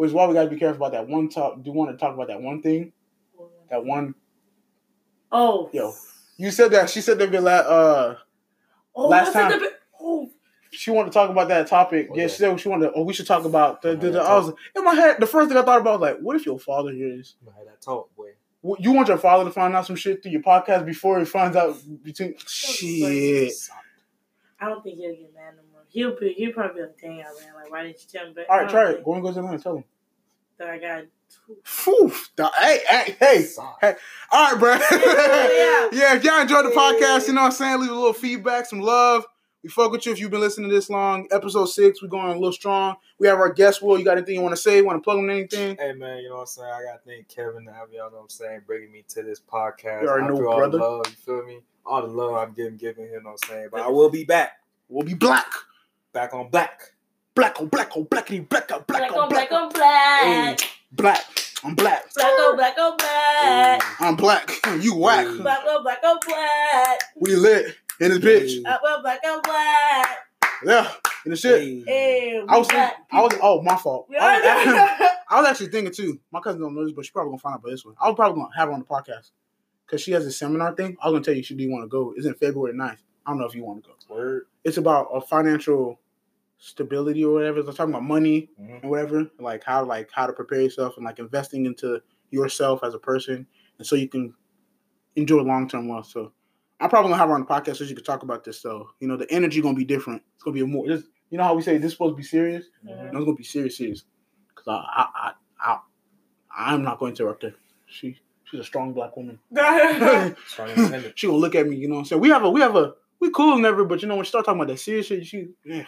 Which is why we gotta be careful about that one talk. Do you want to talk about that one thing? That one. Oh. Yo, you said that. She said that. Be like, uh, Oh, last time- the bi- Oh, she wanted to talk about that topic. Oh, yeah, yeah. she said she wanted. oh, we should talk about the. the, the I was in my head. The first thing I thought about was like, what if your father hears? I'm that talk, boy. You want your father to find out some shit through your podcast before he finds out between shit. I don't think he'll get mad no more. He'll be, he'll probably be like, dang, I ran. Like, why didn't you tell me? But All I right, don't try it. Go and go to Atlanta. Tell him. That I got Phew. The- Hey, hey, hey. Hey, all right, bro. Yeah. yeah, if y'all enjoyed the podcast, you know what I'm saying? Leave a little feedback, some love. We fuck with you if you've been listening this long. Episode six, we're going a little strong. We have our guest, Will. You got anything you want to say? Want to plug them in anything? Hey man, you know what I'm saying? I gotta thank Kevin and Avi, you know what I'm saying, bringing me to this podcast. You already know, After all brother. the love, you feel me? All the love I'm giving, giving him, you know what I'm saying? But I will be back. We'll be black. Back on black. Black on black on blackity black on black Black on on black black on black. Black. I'm black. Black on black on black. I'm black. Hmm, you whack. Black on black on black. We lit in this bitch. Black on black on black. Yeah, in the shit. Hey. Hey, I was, black. I was, oh, my fault. I was, are- I was actually thinking too. My cousin don't know this, but she probably gonna find out about this one. I was probably gonna have her on the podcast because she has a seminar thing. I was gonna tell you she do want to go. It's in February 9th. I don't know if you want to go. Word. It's about a financial stability or whatever. I'm talking about money Mhm. and whatever, like how like how to prepare yourself and like investing into yourself as a person, and so you can enjoy long term wealth. So I'm probably gonna have her on the podcast so she can talk about this. So you know the energy gonna be different. It's gonna be a more. This, you know how we say this supposed to be serious. Mhm. No, it's gonna be serious, serious. Cause I, I, I, I, I'm not going to interrupt her. She, she's a strong black woman. Strong she gonna look at me, you know. what I'm saying we have a, we have a, we cool and everything, but you know when she start talking about that serious shit, she, yeah.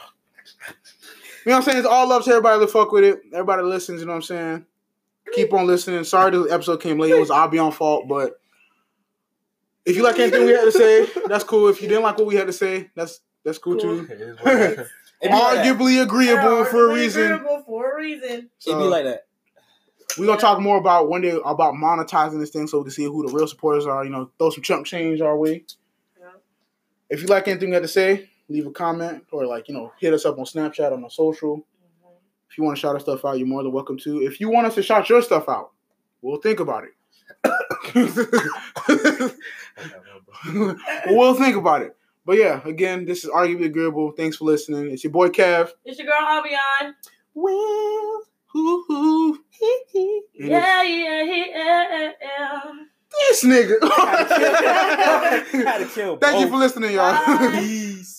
You know what I'm saying? It's all love to everybody that fuck with it. Everybody listens, you know what I'm saying? Keep on listening. Sorry the episode came late. It was I'll be on fault, but if you like anything we had to say, that's cool. If you didn't like what we had to say, that's that's cool, Cool. too. It is what it is. It be like that. Arguably agreeable for a reason. Agreeable for a reason. It So- be like that. We're gonna talk more about one day about monetizing this thing so we can see who the real supporters are. You know, throw some chunk change our way. Yeah. If you like anything you have to say, leave a comment or like, you know, hit us up on Snapchat on the social. Mm-hmm. If you want to shout our stuff out, you're more than welcome to. If you want us to shout your stuff out, we'll think about it. we'll think about it. But yeah, again, this is arguably agreeable. Thanks for listening. It's your boy Kev. It's your girl Avion. Will. Hoo hoo. Hee hee. Yeah, yeah, yeah, yeah. This nigga. Had to kill Thank you for listening, y'all. Peace.